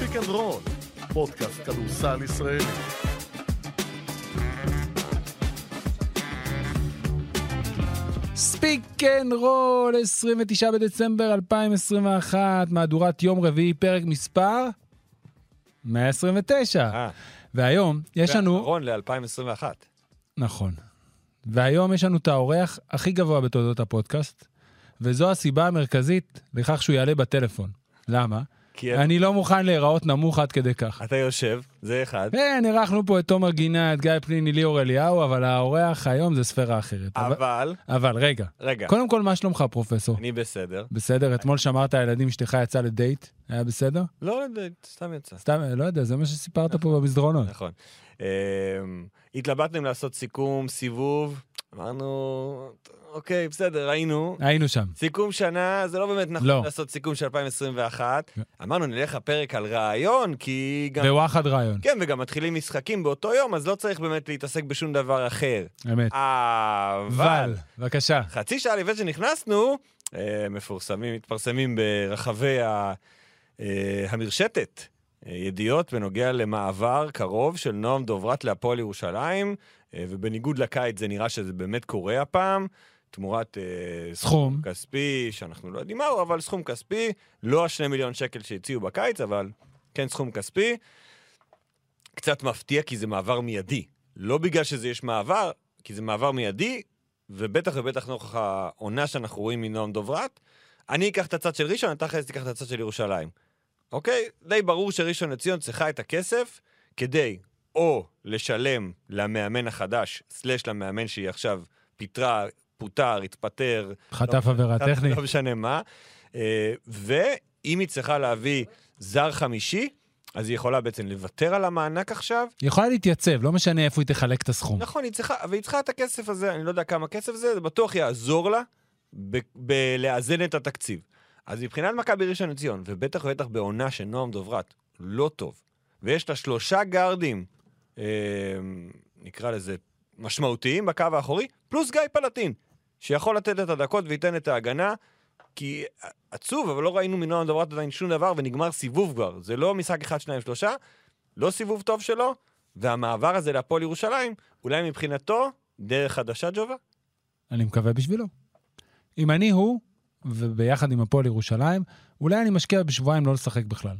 ספיק אנד רול, פודקאסט כדורסל ישראלי. ספיק אנד רול, 29 בדצמבר 2021, מהדורת יום רביעי, פרק מספר 129. אה, והיום יש לנו... ואחרון ל-2021. נכון. והיום יש לנו את האורח הכי גבוה בתולדות הפודקאסט, וזו הסיבה המרכזית לכך שהוא יעלה בטלפון. למה? כי אני לא מוכן להיראות נמוך עד כדי כך. אתה יושב, זה אחד, כן, אירחנו פה את תומר גינה, את גיא פניני, ליאור אליהו, אבל האורח היום זה ספירה אחרת. אבל, אבל, רגע, רגע, קודם כל, מה שלומך, פרופסור? אני בסדר. בסדר? אתמול שמרת הילדים, אשתך יצאה לדייט, היה בסדר? לא, לא, סתם יצא. סתם, לא יודע, זה מה שסיפרת פה במסדרונות. נכון. אמ, התלבטנו אם לעשות סיכום, סיבוב, אמרנו, אוקיי, בסדר, ראינו. היינו שם. סיכום שנה, זה לא באמת נכון לא. לעשות סיכום של 2021. כן. אמרנו, נלך לפרק על רעיון, כי גם... בוואחד רעיון, כן, וגם מתחילים משחקים באותו יום, אז לא צריך באמת להתעסק בשום דבר אחר. אמת. אבל... אבל, בבקשה. חצי שעה לפני שנכנסנו, אה, מפורסמים, מתפרסמים ברחבי ה, אה, המרשתת. אה, ידיעות בנוגע למעבר קרוב של נועם דוברת להפועל ירושלים, אה, ובניגוד לקיץ זה נראה שזה באמת קורה הפעם, תמורת אה, סכום. כספי, שאנחנו לא יודעים מהו, אבל סכום כספי, לא השני מיליון שקל שהציעו בקיץ, אבל כן סכום כספי. קצת מפתיע כי זה מעבר מיידי. לא בגלל שזה יש מעבר, כי זה מעבר מיידי, ובטח ובטח נוכח העונה שאנחנו רואים מנועם דוברת. אני אקח את הצד של ראשון, אתה אחרי זה תיקח את הצד של ירושלים. אוקיי? די ברור שראשון לציון צריכה את הכסף כדי או לשלם למאמן החדש, סלש למאמן שהיא עכשיו פיטרה, פוטר, התפטר, חטף לא- עבירה לא- טכנית. לא משנה מה. אה, ואם היא צריכה להביא זר חמישי, אז היא יכולה בעצם לוותר על המענק עכשיו. היא יכולה להתייצב, לא משנה איפה היא תחלק את הסכום. נכון, היא צריכה, והיא צריכה את הכסף הזה, אני לא יודע כמה כסף זה, זה בטוח יעזור לה בלאזן את התקציב. אז מבחינת מכבי ראשון לציון, ובטח ובטח בעונה של נועם דוברת, לא טוב, ויש לה שלושה גארדים, אה, נקרא לזה, משמעותיים בקו האחורי, פלוס גיא פלטין, שיכול לתת את הדקות וייתן את ההגנה, כי עצוב, אבל לא ראינו מנועם דוברת עדיין שום דבר, ונגמר סיבוב כבר. זה לא משחק אחד, שניים, שלושה, לא סיבוב טוב שלו, והמעבר הזה להפועל ירושלים, אולי מבחינתו, דרך חדשה ג'ובה? אני מקווה בשבילו. אם אני הוא, וביחד עם הפועל ירושלים, אולי אני משקיע בשבועיים לא לשחק בכלל.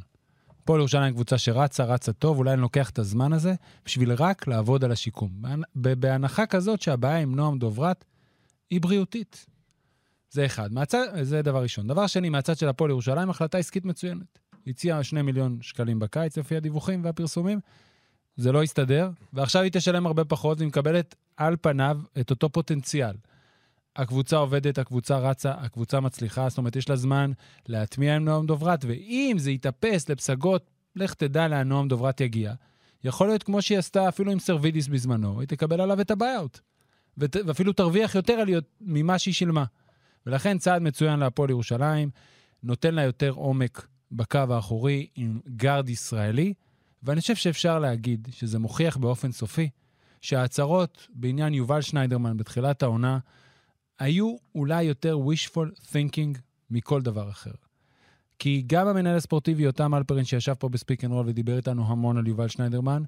הפועל ירושלים קבוצה שרצה, רצה טוב, אולי אני לוקח את הזמן הזה בשביל רק לעבוד על השיקום. בהנחה כזאת שהבעיה עם נועם דוברת היא בריאותית. זה אחד. מהצד, זה דבר ראשון. דבר שני, מהצד של הפועל ירושלים, החלטה עסקית מצוינת. הציעה שני מיליון שקלים בקיץ, לפי הדיווחים והפרסומים. זה לא הסתדר, ועכשיו היא תשלם הרבה פחות, והיא מקבלת על פניו את אותו פוטנציאל. הקבוצה עובדת, הקבוצה רצה, הקבוצה מצליחה, זאת אומרת, יש לה זמן להטמיע עם נועם דוברת, ואם זה יתאפס לפסגות, לך תדע לאן נועם דוברת יגיע. יכול להיות כמו שהיא עשתה אפילו עם סרווידיס בזמנו, היא תקבל עליו את ה buyout. ות, ואפילו תרוויח יותר על, ממה שהיא שילמה. ולכן צעד מצוין להפועל ירושלים, נותן לה יותר עומק בקו האחורי עם גארד ישראלי, ואני חושב שאפשר להגיד שזה מוכיח באופן סופי שההצהרות בעניין יובל שניידרמן בתחילת העונה היו אולי יותר wishful thinking מכל דבר אחר. כי גם המנהל הספורטיבי יותם אלפרין שישב פה בספיק אנד רול ודיבר איתנו המון על יובל שניידרמן,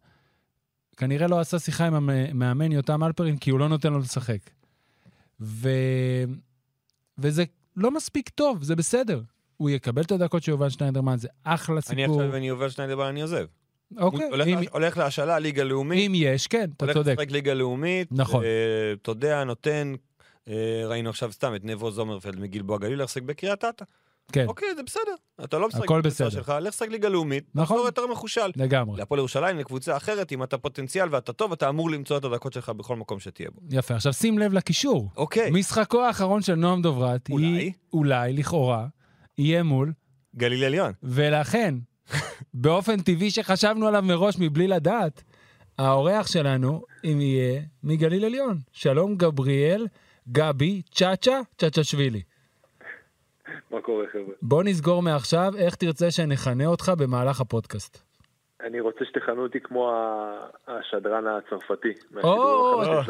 כנראה לא עשה שיחה עם המאמן יותם אלפרין כי הוא לא נותן לו לשחק. ו... וזה לא מספיק טוב, זה בסדר. הוא יקבל את הדקות של יובל שניידרמן, זה אחלה אני סיפור. עכשיו, אני עובר שניידרמן, אני עוזב. אוקיי, הולך אם, הולך להשאלה, ליגה לאומית. אם יש, כן, אתה הולך צודק. לשחק ליגה לאומית. נכון. אתה יודע, נותן, ראינו עכשיו סתם את נבו זומרפלד מגלבוע גליל, לשחק בקריית אתא. כן, אוקיי, זה בסדר. אתה לא משחק בקבוצה. שלך, לך לשחק ליגה לאומית. נכון. תחזור יותר מחושל. לגמרי. להפועל ירושלים, לקבוצה אחרת, אם אתה פוטנציאל ואתה טוב, אתה אמור למצוא את הדקות שלך בכל מקום שתהיה בו. יפה, עכשיו שים לב לקישור. אוקיי. משחקו האחרון של נועם דוברת, אולי. היא, אולי, לכאורה, יהיה מול, גליל עליון. ולכן, באופן טבעי שחשבנו עליו מראש מבלי לדעת, האורח שלנו, אם יהיה, מגליל עליון. שלום גבריאל, גבי צ'אצ'ה צ'אצ'שווילי. מה קורה חבר'ה? בוא נסגור מעכשיו איך תרצה שנכנה אותך במהלך הפודקאסט. אני רוצה שתכנו אותי כמו השדרן הצרפתי. או, אה,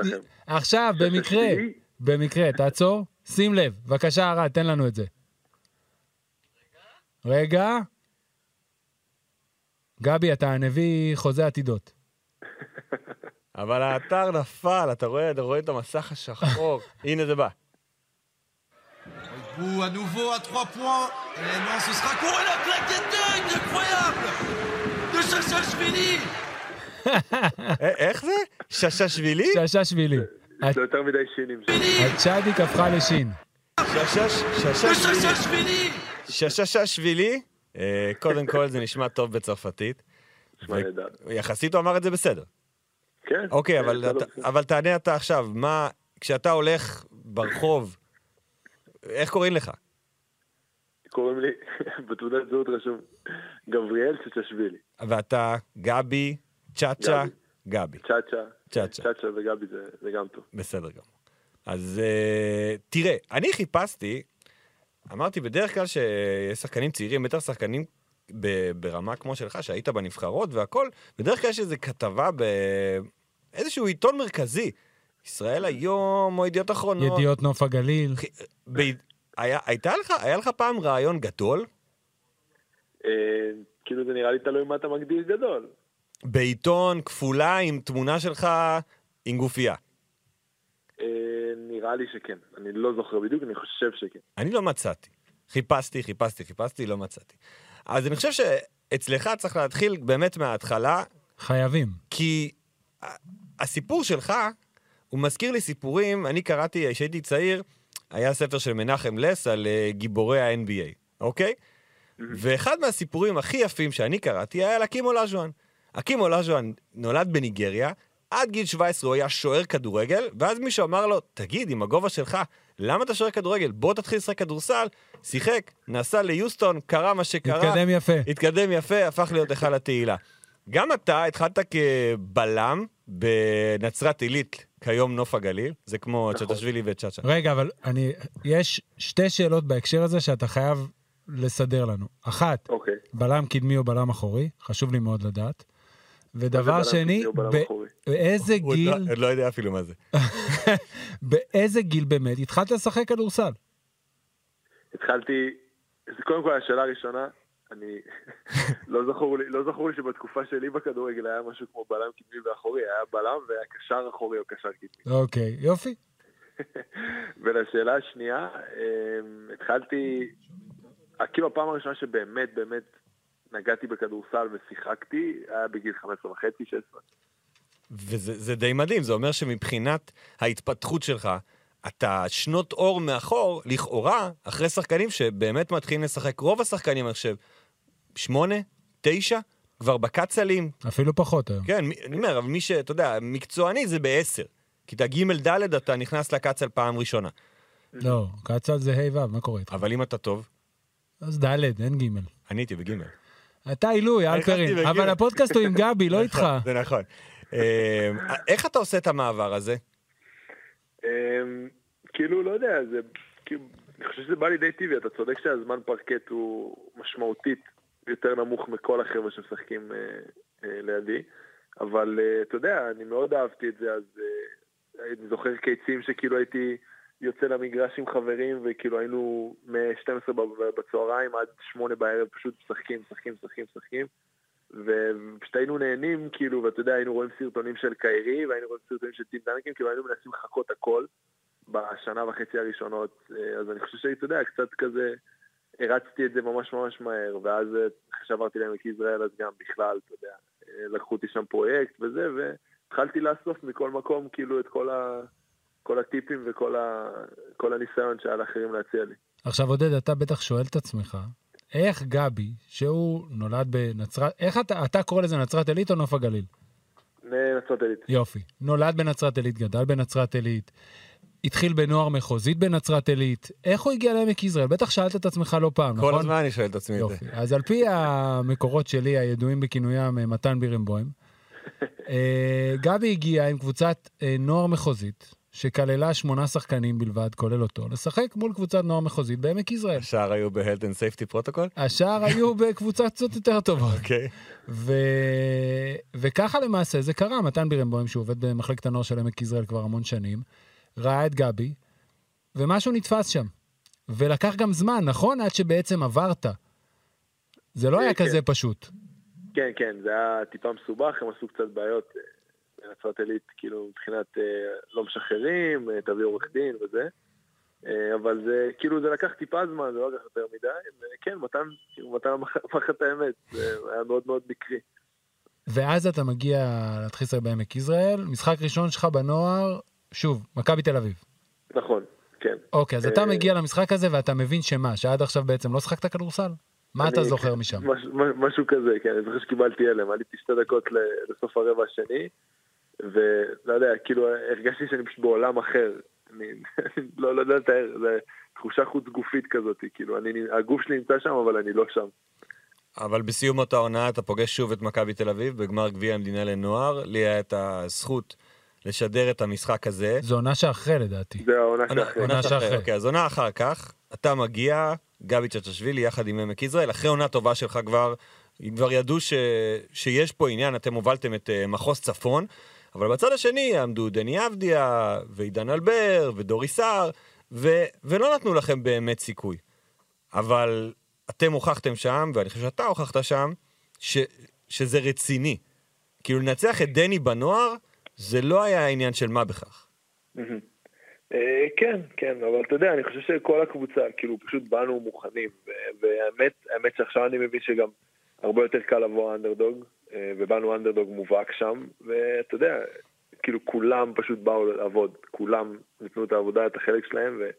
עכשיו במקרה, במקרה, תעצור, שים לב, בבקשה ערד, תן לנו את זה. רגע. רגע. גבי, אתה הנביא חוזה עתידות. אבל האתר נפל, אתה רואה, אתה רואה את המסך השחור. הנה זה בא. Ou à nouveau à 3 points. Et non, ce sera court et la plaquette dingue, incroyable De Chachachvili א- איך זה? שששווילי? שעשע-שבילי. זה יותר מדי שינים. הצ'אדיק הפכה לשין. שששווילי? אה, קודם כל זה נשמע טוב בצרפתית. נשמע נהדר. יחסית הוא אמר את זה בסדר. כן. אוקיי, אבל אתה-. אבל תענה אתה עכשיו, מה, כשאתה הולך ברחוב, איך קוראים לך? קוראים לי, בתעודת זהות רשום גבריאל צ'צ'שווילי. ואתה גבי, צ'אצ'ה, גבי. צ'אצ'ה. צ'אצ'ה. צ'אצ'ה וגבי זה- זה גם טוב. בסדר גמור. אז uh, תראה, אני חיפשתי, אמרתי, בדרך כלל שיש שחקנים צעירים, בטח שחקנים ב- ברמה כמו שלך, שהיית בנבחרות והכל, בדרך כלל יש איזו כתבה באיזשהו עיתון מרכזי. ישראל היום, או ידיעות אחרונות. ידיעות נוף הגליל. ב... היה, הייתה לך, היה לך פעם רעיון גדול אה, כאילו זה נראה לי תלוי מה אתה מגדיר גדול. בעיתון כפולה עם תמונה שלך עם גופייה? אה, נראה לי שכן. אני לא זוכר בדיוק, אני חושב שכן. אני לא מצאתי. חיפשתי, חיפשתי, חיפשתי, לא מצאתי. אז אני חושב שאצלך צריך להתחיל באמת מההתחלה, חייבים. כי הסיפור שלך, הוא מזכיר לי סיפורים, אני קראתי, כשהייתי צעיר, היה ספר של מנחם לס על אה, גיבורי ה-NBA, אוקיי? ואחד מהסיפורים הכי יפים שאני קראתי היה על אקים אולז'ואן. אקים אולז'ואן נולד בניגריה, עד גיל 17 הוא היה שוער כדורגל, ואז מישהו אמר לו, תגיד, עם הגובה שלך, למה אתה שוער כדורגל? בוא תתחיל לשחק כדורסל. שיחק, נסע ליוסטון, קרה מה שקרה. התקדם יפה. התקדם יפה, הפך להיות היכל התהילה. גם אתה התחלת כבלם בנצרת עילית, כיום נוף הגליל, זה כמו נכון. צ'טשווילי וצ'אצ'ה. רגע, אבל אני... יש שתי שאלות בהקשר הזה שאתה חייב לסדר לנו. אחת, אוקיי. בלם קדמי או בלם אחורי, חשוב לי מאוד לדעת. ודבר שני? באיזה הוא גיל, עוד לא- לא יודע אפילו מה זה. באיזה גיל באמת התחלת לשחק כדורסל? התחלתי, זה קודם כל השאלה הראשונה, אני, לא זכור לי, לא זכור לי שבתקופה שלי בכדורגל היה משהו כמו בלם קדמי ואחורי, היה בלם והיה קשר אחורי או קשר קדמי. אוקיי, יופי. ולשאלה השנייה, אמ, התחלתי, כאילו הפעם הראשונה שבאמת באמת נגעתי בכדורסל ושיחקתי, היה בגיל 15 וחצי, 16. וזה זה די מדהים, זה אומר שמבחינת ההתפתחות שלך, אתה שנות אור מאחור, לכאורה, אחרי שחקנים שבאמת מתחילים לשחק, רוב השחקנים, אני חושב, שמונה, תשע, כבר בקצלים. אפילו פחות היום. כן, אני אומר, אבל מי שאתה יודע, מקצועני זה בעשר. כיתה ג' ד' אתה נכנס לקצל פעם ראשונה. לא, קצ"ל זה ה' ו', מה קורה איתך? אבל אם אתה טוב, אז ד', אין ג'. אני הייתי בג'. אתה עילוי. בגיל. אבל הפודקאסט הוא עם גבי, לא איתך. זה נכון. אה, איך אתה עושה את המעבר הזה? אמ, כאילו, לא יודע, זה, כאילו, אני חושב שזה בא לידי טבעי, אתה צודק שהזמן פרקט הוא משמעותית יותר נמוך מכל החבר'ה שמשחקים אה, אה, לידי, אבל אתה יודע, אני מאוד אהבתי את זה, אז אני זוכר קיצים שכאילו הייתי יוצא למגרש עם חברים, וכאילו היינו מ-12 בצהריים עד 8 בערב פשוט משחקים, משחקים, משחקים, משחקים. ופשוט היינו נהנים, כאילו, ואתה יודע, היינו רואים סרטונים של קיירי, והיינו רואים סרטונים של טים דנקים, כאילו היינו מנסים לחכות הכל בשנה וחצי הראשונות, אה, אז אני חושב שאתה יודע, קצת כזה, הרצתי את זה ממש ממש מהר, ואז אה, אחרי שעברתי לעמק יזרעאל, אז גם בכלל, אתה יודע, אה, לקחו אותי שם פרויקט וזה, והתחלתי לאסוף מכל מקום, כאילו, את כל, ה, כל הטיפים וכל ה, כל הניסיון שהיה לאחרים להציע לי. עכשיו, עודד, אתה בטח שואל את עצמך, איך גבי, שהוא נולד בנצרת, איך אתה, אתה קורא לזה נצרת עילית או נוף הגליל? נצרת עילית. יופי. נולד בנצרת עילית, גדל בנצרת עילית, התחיל בנוער מחוזית בנצרת עילית, איך הוא הגיע לעמק יזרעאל? בטח שאלת את עצמך לא פעם, נכון? כל הזמן אני שואל את עצמי את זה. יופי. אז על פי המקורות שלי, הידועים בכינוים אה, מתן בירנבוים, אה, גבי הגיע עם קבוצת אה, נוער מחוזית, שכללה שמונה שחקנים בלבד, כולל אותו, לשחק מול קבוצת נוער מחוזית בעמק יזרעאל. השאר היו ב-Health and Safety Protocol? השאר היו בקבוצה קצת יותר טובות. אוקיי. ו... וככה למעשה זה קרה, מתן בירנבוים, שהוא עובד במחלקת הנוער של עמק יזרעאל כבר המון שנים, ראה את גבי, ומשהו נתפס שם. ולקח גם זמן, נכון? עד שבעצם עברת. זה לא היה כן. כזה פשוט. כן, כן, זה היה טיפה מסובך, הם עשו קצת בעיות. בנצרת עילית, כאילו, מבחינת אה, לא משחררים, אה, תביא עורך דין וזה. אה, אבל זה, כאילו, זה לקח טיפה זמן, זה לא לקח יותר מדי. וכן, מתן, כאילו, מתן אמר את האמת, זה היה מאוד מאוד מקרי. ואז אתה מגיע להתחיל לשחק בעמק יזרעאל, משחק ראשון שלך בנוער, שוב, מכבי תל אביב. נכון, כן. אוקיי, אז אתה אה, מגיע למשחק הזה ואתה מבין שמה, שעד עכשיו בעצם לא שחקת כדורסל? מה אתה זוכר משם? משהו כזה, כן, אני זוכר שקיבלתי הלם, עליתי שתי דקות לסוף הרבע השני, ולא יודע, כאילו, הרגשתי שאני פשוט בעולם אחר. אני לא, לא יודע לתאר, זה תחושה חוץ גופית כזאת, כאילו, אני, הגוף שלי נמצא שם, אבל אני לא שם. אבל בסיום אותה עונה אתה פוגש שוב את מכבי תל אביב בגמר גביע המדינה לנוער. לי היה את הזכות לשדר את המשחק הזה. זו עונה שאחרי לדעתי. זה העונה עונה שאחרי. עונה שאחרי. אוקיי, אז עונה אחר כך, אתה מגיע, גבי צ'צ'שווילי יחד עם עמק יזרעאל, אחרי עונה טובה שלך כבר, כבר ידעו ש, שיש פה עניין, אתם הובלתם את uh, מחוז צפון, אבל בצד השני עמדו דני אבדיה, ועידן אלבר, ודורי סער, ו, ולא נתנו לכם באמת סיכוי. אבל אתם הוכחתם שם, ואני חושב שאתה הוכחת שם, ש, שזה רציני. כאילו לנצח את דני בנוער, זה לא היה עניין של מה בכך. אה, כן, כן, אבל אתה יודע, אני חושב שכל הקבוצה, כאילו, פשוט באנו מוכנים, והאמת, האמת שעכשיו אני מבין שגם הרבה יותר קל לבוא אנדרדוג, אה, ובאנו אנדרדוג מובהק שם, ואתה יודע, כאילו כולם פשוט באו לעבוד, כולם נתנו את העבודה, את החלק שלהם, ו-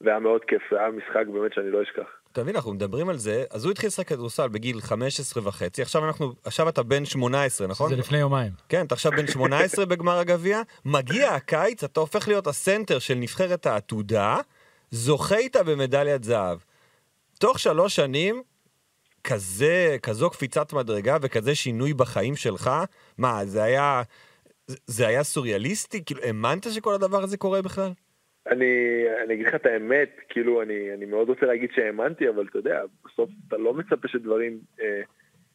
והיה מאוד כיף, היה משחק באמת שאני לא אשכח. אתה מבין, אנחנו מדברים על זה, אז הוא התחיל לשחק כדורסל בגיל 15 וחצי, עכשיו אנחנו, עכשיו אתה בן 18, נכון? זה לפני יומיים. כן, אתה עכשיו בן 18 בגמר הגביע, מגיע הקיץ, אתה הופך להיות הסנטר של נבחרת העתודה, זוכה איתה במדליית זהב. תוך שלוש שנים, כזה, כזו קפיצת מדרגה וכזה שינוי בחיים שלך, מה, זה היה, זה- היה סוריאליסטי? כאילו, האמנת שכל הדבר הזה קורה בכלל? אני, אני אגיד לך את האמת, כאילו, אני, אני מאוד רוצה להגיד שהאמנתי, אבל אתה יודע, בסוף אתה לא מצפה שדברים אה,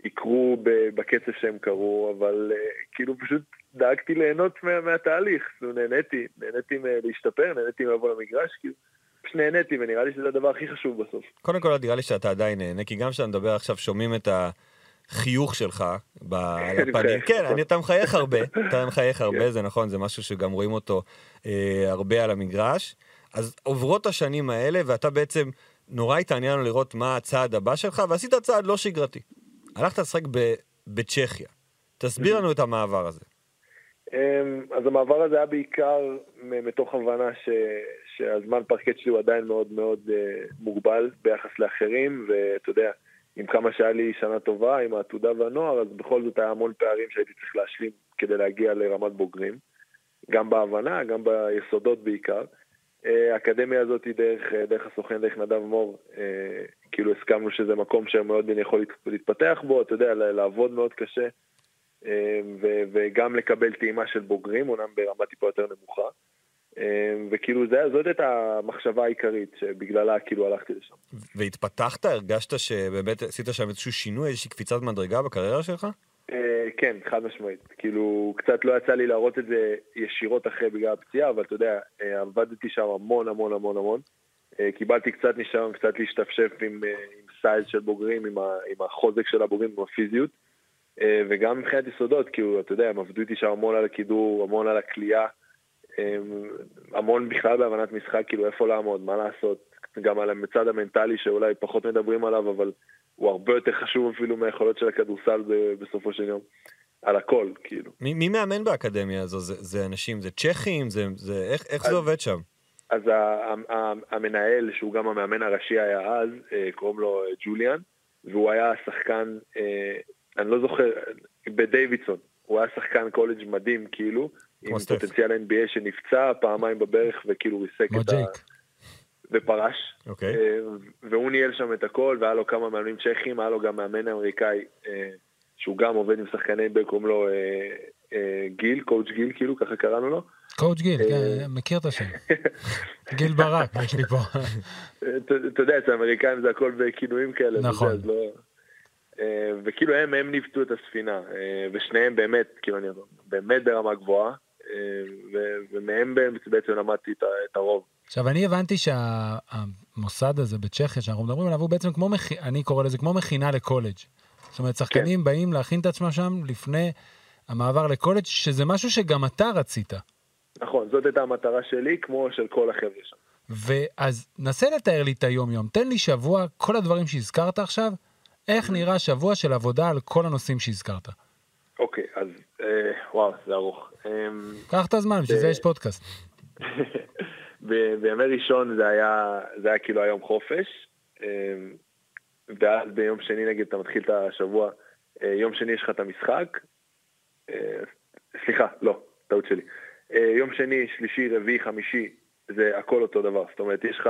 יקרו בקצב שהם קרו, אבל אה, כאילו פשוט דאגתי ליהנות מה, מהתהליך, נהניתי, נהניתי להשתפר, נהניתי לבוא למגרש, כאילו, נהניתי, ונראה לי שזה הדבר הכי חשוב בסוף. קודם כל, נראה לי שאתה עדיין נהנה, כי גם כשאתה מדבר עכשיו, שומעים את החיוך שלך על הפנים. כן. אני- אתה מחייך הרבה, אתה מחייך הרבה, כן. זה נכון, זה משהו שגם רואים אותו אה, הרבה על המגרש. אז עוברות השנים האלה, ואתה בעצם, נורא התעניין לנו לראות מה הצעד הבא שלך, ועשית צעד לא שגרתי. הלכת לשחק בצ'כיה. תסביר לנו את המעבר הזה. אמ, אז המעבר הזה היה בעיקר מתוך הבנה ש, שהזמן פרקט שלי הוא עדיין מאוד מאוד אה, מוגבל ביחס לאחרים, ואתה יודע, עם כמה שהיה לי שנה טובה עם העתודה והנוער, אז בכל זאת היה המון פערים שהייתי צריך להשלים כדי להגיע לרמת בוגרים, גם בהבנה, גם ביסודות בעיקר. אה, האקדמיה הזאת היא דרך, אה, דרך הסוכן, דרך נדב מור, כאילו הסכמנו שזה מקום שמאוד אני יכול להת- להתפתח בו, אתה יודע, לעבוד מאוד קשה. אה, ו- וגם לקבל טעימה של בוגרים, אומנם ברמה טיפה יותר נמוכה. אה, וכאילו זה, זאת הייתה המחשבה העיקרית שבגללה כאילו הלכתי לשם. והתפתחת? הרגשת שבאמת עשית שם איזשהו שינוי, איזושהי קפיצת מדרגה בקריירה שלך? אה, כן, חד משמעית. כאילו, קצת לא יצא לי להראות את זה ישירות אחרי בגלל הפציעה, אבל אתה יודע, אה, עבדתי שם המון המון המון המון. אה, קיבלתי קצת ניסיון, קצת להשתפשף עם, עם סייז של בוגרים, עם, ה, עם החוזק של הבוגרים, עם הפיזיות. אה, וגם מבחינת יסודות, כאילו, אתה יודע, הם עבדו איתי שם המון על הכידור, המון על הכלייה, המון בכלל בהבנת משחק, כאילו, איפה לעמוד, מה לעשות. גם על הצד המנטלי שאולי פחות מדברים עליו, אבל הוא הרבה יותר חשוב אפילו מהיכולות של הכדורסל בסופו של יום. על הכל, כאילו. מי, מי מאמן באקדמיה הזו? זה, זה אנשים, זה צ'כים? זה, זה, איך, איך זה עובד שם? אז ה- ה- ה- המנהל, שהוא גם המאמן הראשי היה אז, אה, קוראים לו אה, ג'וליאן, והוא היה שחקן, אני לא זוכר, בדייווידסון. הוא היה שחקן קולג' מדהים, כאילו, עם סטף. פוטנציאל NBA שנפצע פעמיים בברך וכאילו ריסק את ה... ופרש. אוקיי. אה, והוא ניהל שם את הכל, והיה לו כמה מאמנים צ'כים, היה לו גם מאמן אמריקאי, אה, שהוא גם עובד עם שחקני NBA, קוראים לו אה, גיל, coach גיל, כאילו, ככה קראנו לו. coach גיל, כן, מכיר את השם. גיל ברק, יש לי פה. אתה יודע, אצל האמריקאים זה הכל בכינויים כאלה. נכון. וזה, אז לא... אה, וכאילו הם, הם ניווטו את הספינה, אה, ושניהם באמת, כאילו אני באמת ברמה גבוהה, אה, ומהם בעצם למדתי את הרוב. עכשיו, אני הבנתי שהמוסד הזה בצ'כיה שאנחנו מדברים עליו הוא בעצם כמו, מכ- אני קורא לזה כמו מכינה לקולג'. זאת אומרת, שחקנים באים להכין את עצמם שם לפני המעבר לקולג', שזה משהו שגם אתה רצית. נכון, זאת הייתה המטרה שלי, כמו של כל החבר'ה שם. ואז נסה לתאר לי את היום-יום. תן לי שבוע, כל הדברים שהזכרת עכשיו, איך נראה שבוע של עבודה על כל הנושאים שהזכרת. אוקיי, אז אה, וואו, זה ארוך. אמ, קח את הזמן, בשביל זה יש פודקאסט. בימי ראשון זה היה, זה היה כאילו היום חופש, אמ, ואז ביום שני נגיד אתה מתחיל את השבוע, אה, יום שני יש לך את המשחק, אה, סליחה, לא, טעות שלי. אה, יום שני, שלישי, רביעי, חמישי, זה הכל אותו דבר. זאת אומרת, יש לך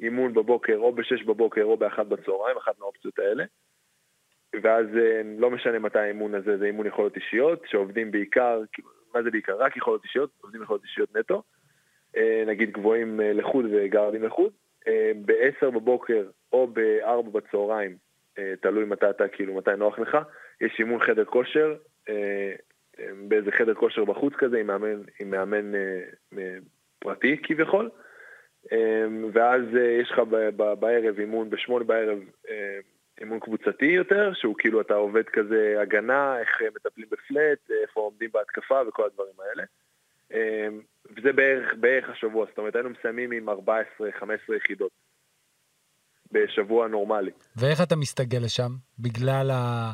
אימון בבוקר, או בשש בבוקר, או באחת בצהריים, אחת מהאופציות האלה. ואז אה, לא משנה מתי האימון הזה, זה אימון יכולות אישיות, שעובדים בעיקר, כאילו, מה זה בעיקר? רק יכולות אישיות, עובדים יכולות אישיות נטו. אה, נגיד גבוהים אה, לחוד וגארדים לחוד. אה, ב-10 בבוקר או ב-4 בצהריים, תלוי מתי אתה, כאילו, מתי נוח לך, יש אימון חדר כושר, באיזה חדר כושר בחוץ כזה, עם מאמן, עם מאמן פרטי כביכול. ואז יש לך בערב אימון, בשמונה בערב, אימון קבוצתי יותר, שהוא כאילו אתה עובד כזה הגנה, איך מטפלים בפלט, איפה עומדים בהתקפה וכל הדברים האלה. אה, וזה בערך, בערך השבוע, זאת אומרת היינו מסיימים עם 14-15 יחידות בשבוע נורמלי. ואיך אתה מסתגל לשם? בגלל ה...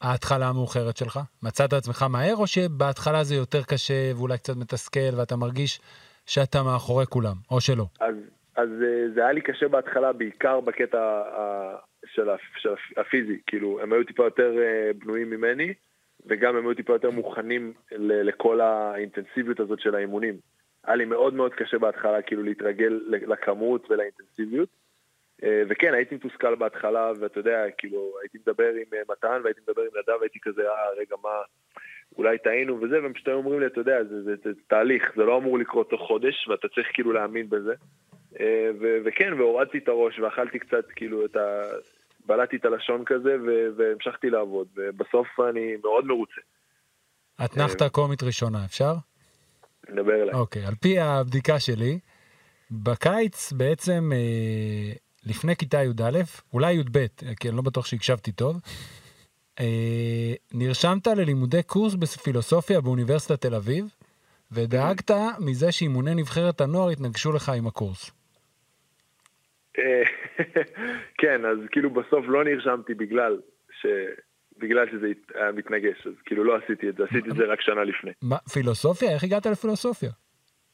ההתחלה המאוחרת שלך? מצאת עצמך מהר, או שבהתחלה זה יותר קשה ואולי קצת מתסכל ואתה מרגיש שאתה מאחורי כולם, או שלא? אז, אז אה, זה היה לי קשה בהתחלה, בעיקר בקטע של, של הפיזי, כאילו, הם היו טיפה יותר אה, בנויים ממני, וגם הם היו טיפה יותר מוכנים לכל האינטנסיביות הזאת של האימונים. היה לי מאוד מאוד קשה בהתחלה, כאילו, להתרגל לכמות ולאינטנסיביות. אה, וכן, הייתי מתוסכל בהתחלה, ואתה יודע, כאילו, הייתי מדבר עם אה, מתן, והייתי מדבר עם נדב, והייתי כזה, אה, רגע, מה, אולי טעינו וזה, והם פשוט היו אומרים לי, אתה יודע, זה, זה, זה, זה תהליך, זה לא אמור לקרות תוך חודש, ואתה צריך כאילו להאמין בזה. ו- וכן, והורדתי את הראש, ואכלתי קצת, כאילו, את ה... בלעתי את הלשון כזה, והמשכתי לעבוד, ובסוף אני מאוד מרוצה. אתנחתא אה. קומית ראשונה, אפשר? נדבר אליי. אוקיי, על פי הבדיקה שלי, בקיץ בעצם אה, לפני כיתה י"א, אולי י"ב, אה, כי אני לא בטוח שהקשבתי טוב, אה, נרשמת ללימודי קורס בפילוסופיה באוניברסיטת תל אביב, ודאגת מזה שאימוני נבחרת הנוער יתנגשו לך עם הקורס. אה, כן, אז כאילו בסוף לא נרשמתי בגלל ש... בגלל שזה היה מתנגש, אז כאילו לא עשיתי את זה, עשיתי את זה רק שנה לפני. מה, פילוסופיה? איך הגעת לפילוסופיה?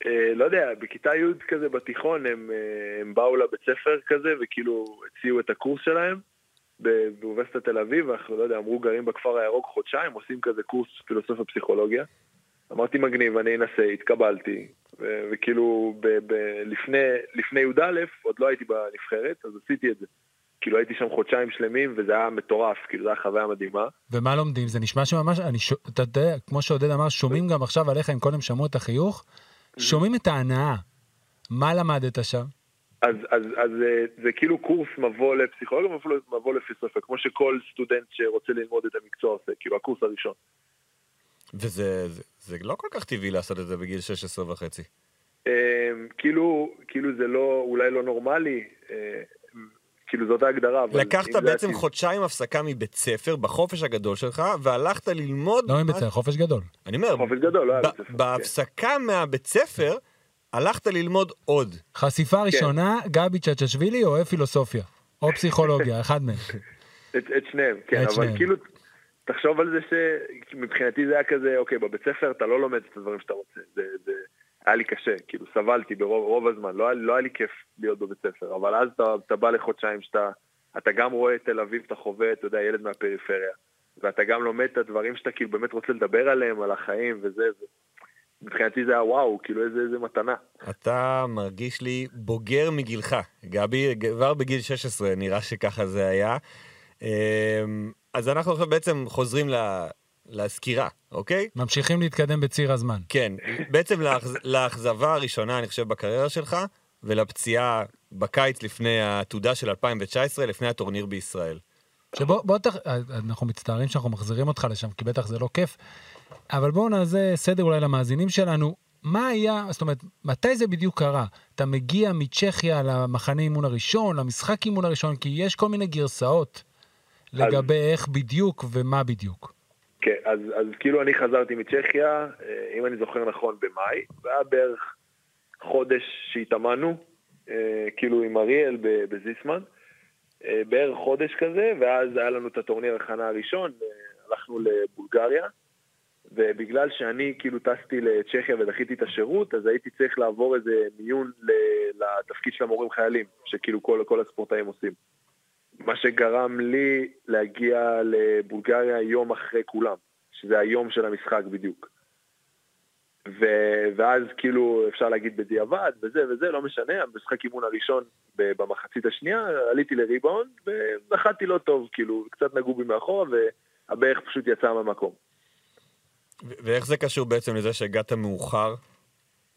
אה, לא יודע, בכיתה י' כזה בתיכון הם, אה, הם באו לבית ספר כזה וכאילו הציעו את הקורס שלהם באוניברסיטת תל אביב, אנחנו לא יודע, אמרו גרים בכפר הירוק חודשיים, עושים כזה קורס פילוסופיה פסיכולוגיה. אמרתי מגניב, אני אנסה, התקבלתי, ו- וכאילו ב- ב- לפני, לפני י"א עוד לא הייתי בנבחרת, אז עשיתי את זה. כאילו הייתי שם חודשיים שלמים וזה היה מטורף, כאילו זו הייתה חוויה מדהימה. ומה לומדים? זה נשמע שממש, אני ש... אתה יודע, כמו שעודד אמר, שומעים גם עכשיו עליך, אם קודם שמעו את החיוך, שומעים את ההנאה. מה למדת שם? אז, אז, אז אה, זה כאילו קורס מבוא לפסיכולוגיה, מבוא, מבוא לפילוסופיה, כמו שכל סטודנט שרוצה ללמוד את המקצוע עושה, כאילו הקורס הראשון. וזה זה, זה לא כל כך טבעי לעשות את זה בגיל 16 וחצי. אה, כאילו, כאילו זה לא, אולי לא נורמלי, אה, כאילו זאת ההגדרה. לקחת זה בעצם הטבעי- חודשיים הפסקה מבית ספר בחופש הגדול שלך, והלכת ללמוד... לא מה- מבית ספר, חופש גדול. אני אומר, חופש גדול, לא היה בית ספר. כן. בהפסקה מהבית ספר, הלכת ללמוד עוד. חשיפה ראשונה, גבי צ'צ'שווילי אוהב פילוסופיה. או פסיכולוגיה, אחד מהם. את, את שניהם, כן, את אבל שניהם. כאילו, תחשוב על זה שמבחינתי זה היה כזה, אוקיי, בבית ספר אתה לא לומד את הדברים שאתה רוצה. זה, זה היה לי קשה, כאילו, סבלתי ברוב רוב הזמן, לא, לא היה לי כיף להיות בבית ספר, אבל אז אתה, אתה בא לחודשיים שאתה, אתה גם רואה את תל אביב, אתה חווה, אתה יודע, ילד מהפריפריה, ואתה גם לומד את הדברים שאתה כאילו באמת רוצה לדבר עליהם, על החיים וזה, ו... מבחינתי זה היה וואו, כאילו איזה, איזה מתנה. אתה מרגיש לי בוגר מגילך, גבי, כבר בגיל 16 נראה שככה זה היה. אמ, אז אנחנו עכשיו בעצם חוזרים ל- לסקירה, אוקיי? ממשיכים להתקדם בציר הזמן. כן, בעצם לאכז- לאכזבה הראשונה, אני חושב, בקריירה שלך, ולפציעה בקיץ לפני העתודה של 2019, לפני הטורניר בישראל. שבוא, בוא תח... אנחנו מצטערים שאנחנו מחזירים אותך לשם, כי בטח זה לא כיף, אבל בואו נעשה סדר אולי למאזינים שלנו. מה היה, זאת אומרת, מתי זה בדיוק קרה? אתה מגיע מצ'כיה למחנה אימון הראשון, למשחק אימון הראשון, כי יש כל מיני גרסאות לגבי איך בדיוק ומה בדיוק. כן, אז, אז כאילו אני חזרתי מצ'כיה, אה, אם אני זוכר נכון, במאי, והיה בערך חודש שהתאמנו, אה, כאילו עם אריאל בזיסמן, אה, בערך חודש כזה, ואז היה לנו את הטורניר הכנה הראשון, הלכנו לבולגריה, ובגלל שאני כאילו טסתי לצ'כיה ודחיתי את השירות, אז הייתי צריך לעבור איזה מיון לתפקיד של המורים חיילים, שכאילו כל, כל הספורטאים עושים. מה שגרם לי להגיע לבולגריה יום אחרי כולם, שזה היום של המשחק בדיוק. ו- ואז כאילו אפשר להגיד בדיעבד וזה וזה, לא משנה, המשחק אימון הראשון במחצית השנייה, עליתי לריבאונד ונחתתי לא טוב, כאילו קצת נגעו בי מאחורה והברך פשוט יצא מהמקום. ואיך זה קשור בעצם לזה שהגעת מאוחר?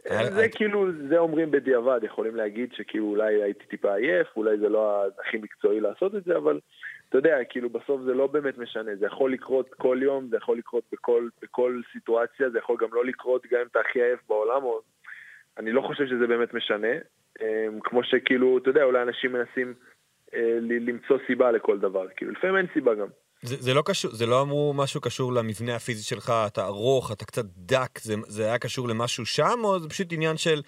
היה- זה כאילו, זה אומרים בדיעבד, יכולים להגיד שכאילו אולי הייתי טיפה עייף, אולי זה לא הכי מקצועי לעשות את זה, אבל אתה יודע, כאילו בסוף זה לא באמת משנה, זה יכול לקרות כל יום, זה יכול לקרות בכל, בכל סיטואציה, זה יכול גם לא לקרות גם אם אתה הכי עייף בעולם, או... אני לא חושב שזה באמת משנה, אמ, כמו שכאילו, אתה יודע, אולי אנשים מנסים אה, למצוא סיבה לכל דבר, כאילו לפעמים אין סיבה גם. זה, זה לא קשור, זה לא אמרו משהו קשור למבנה הפיזי שלך, אתה ארוך, אתה קצת דק, זה, זה היה קשור למשהו שם, או זה פשוט עניין של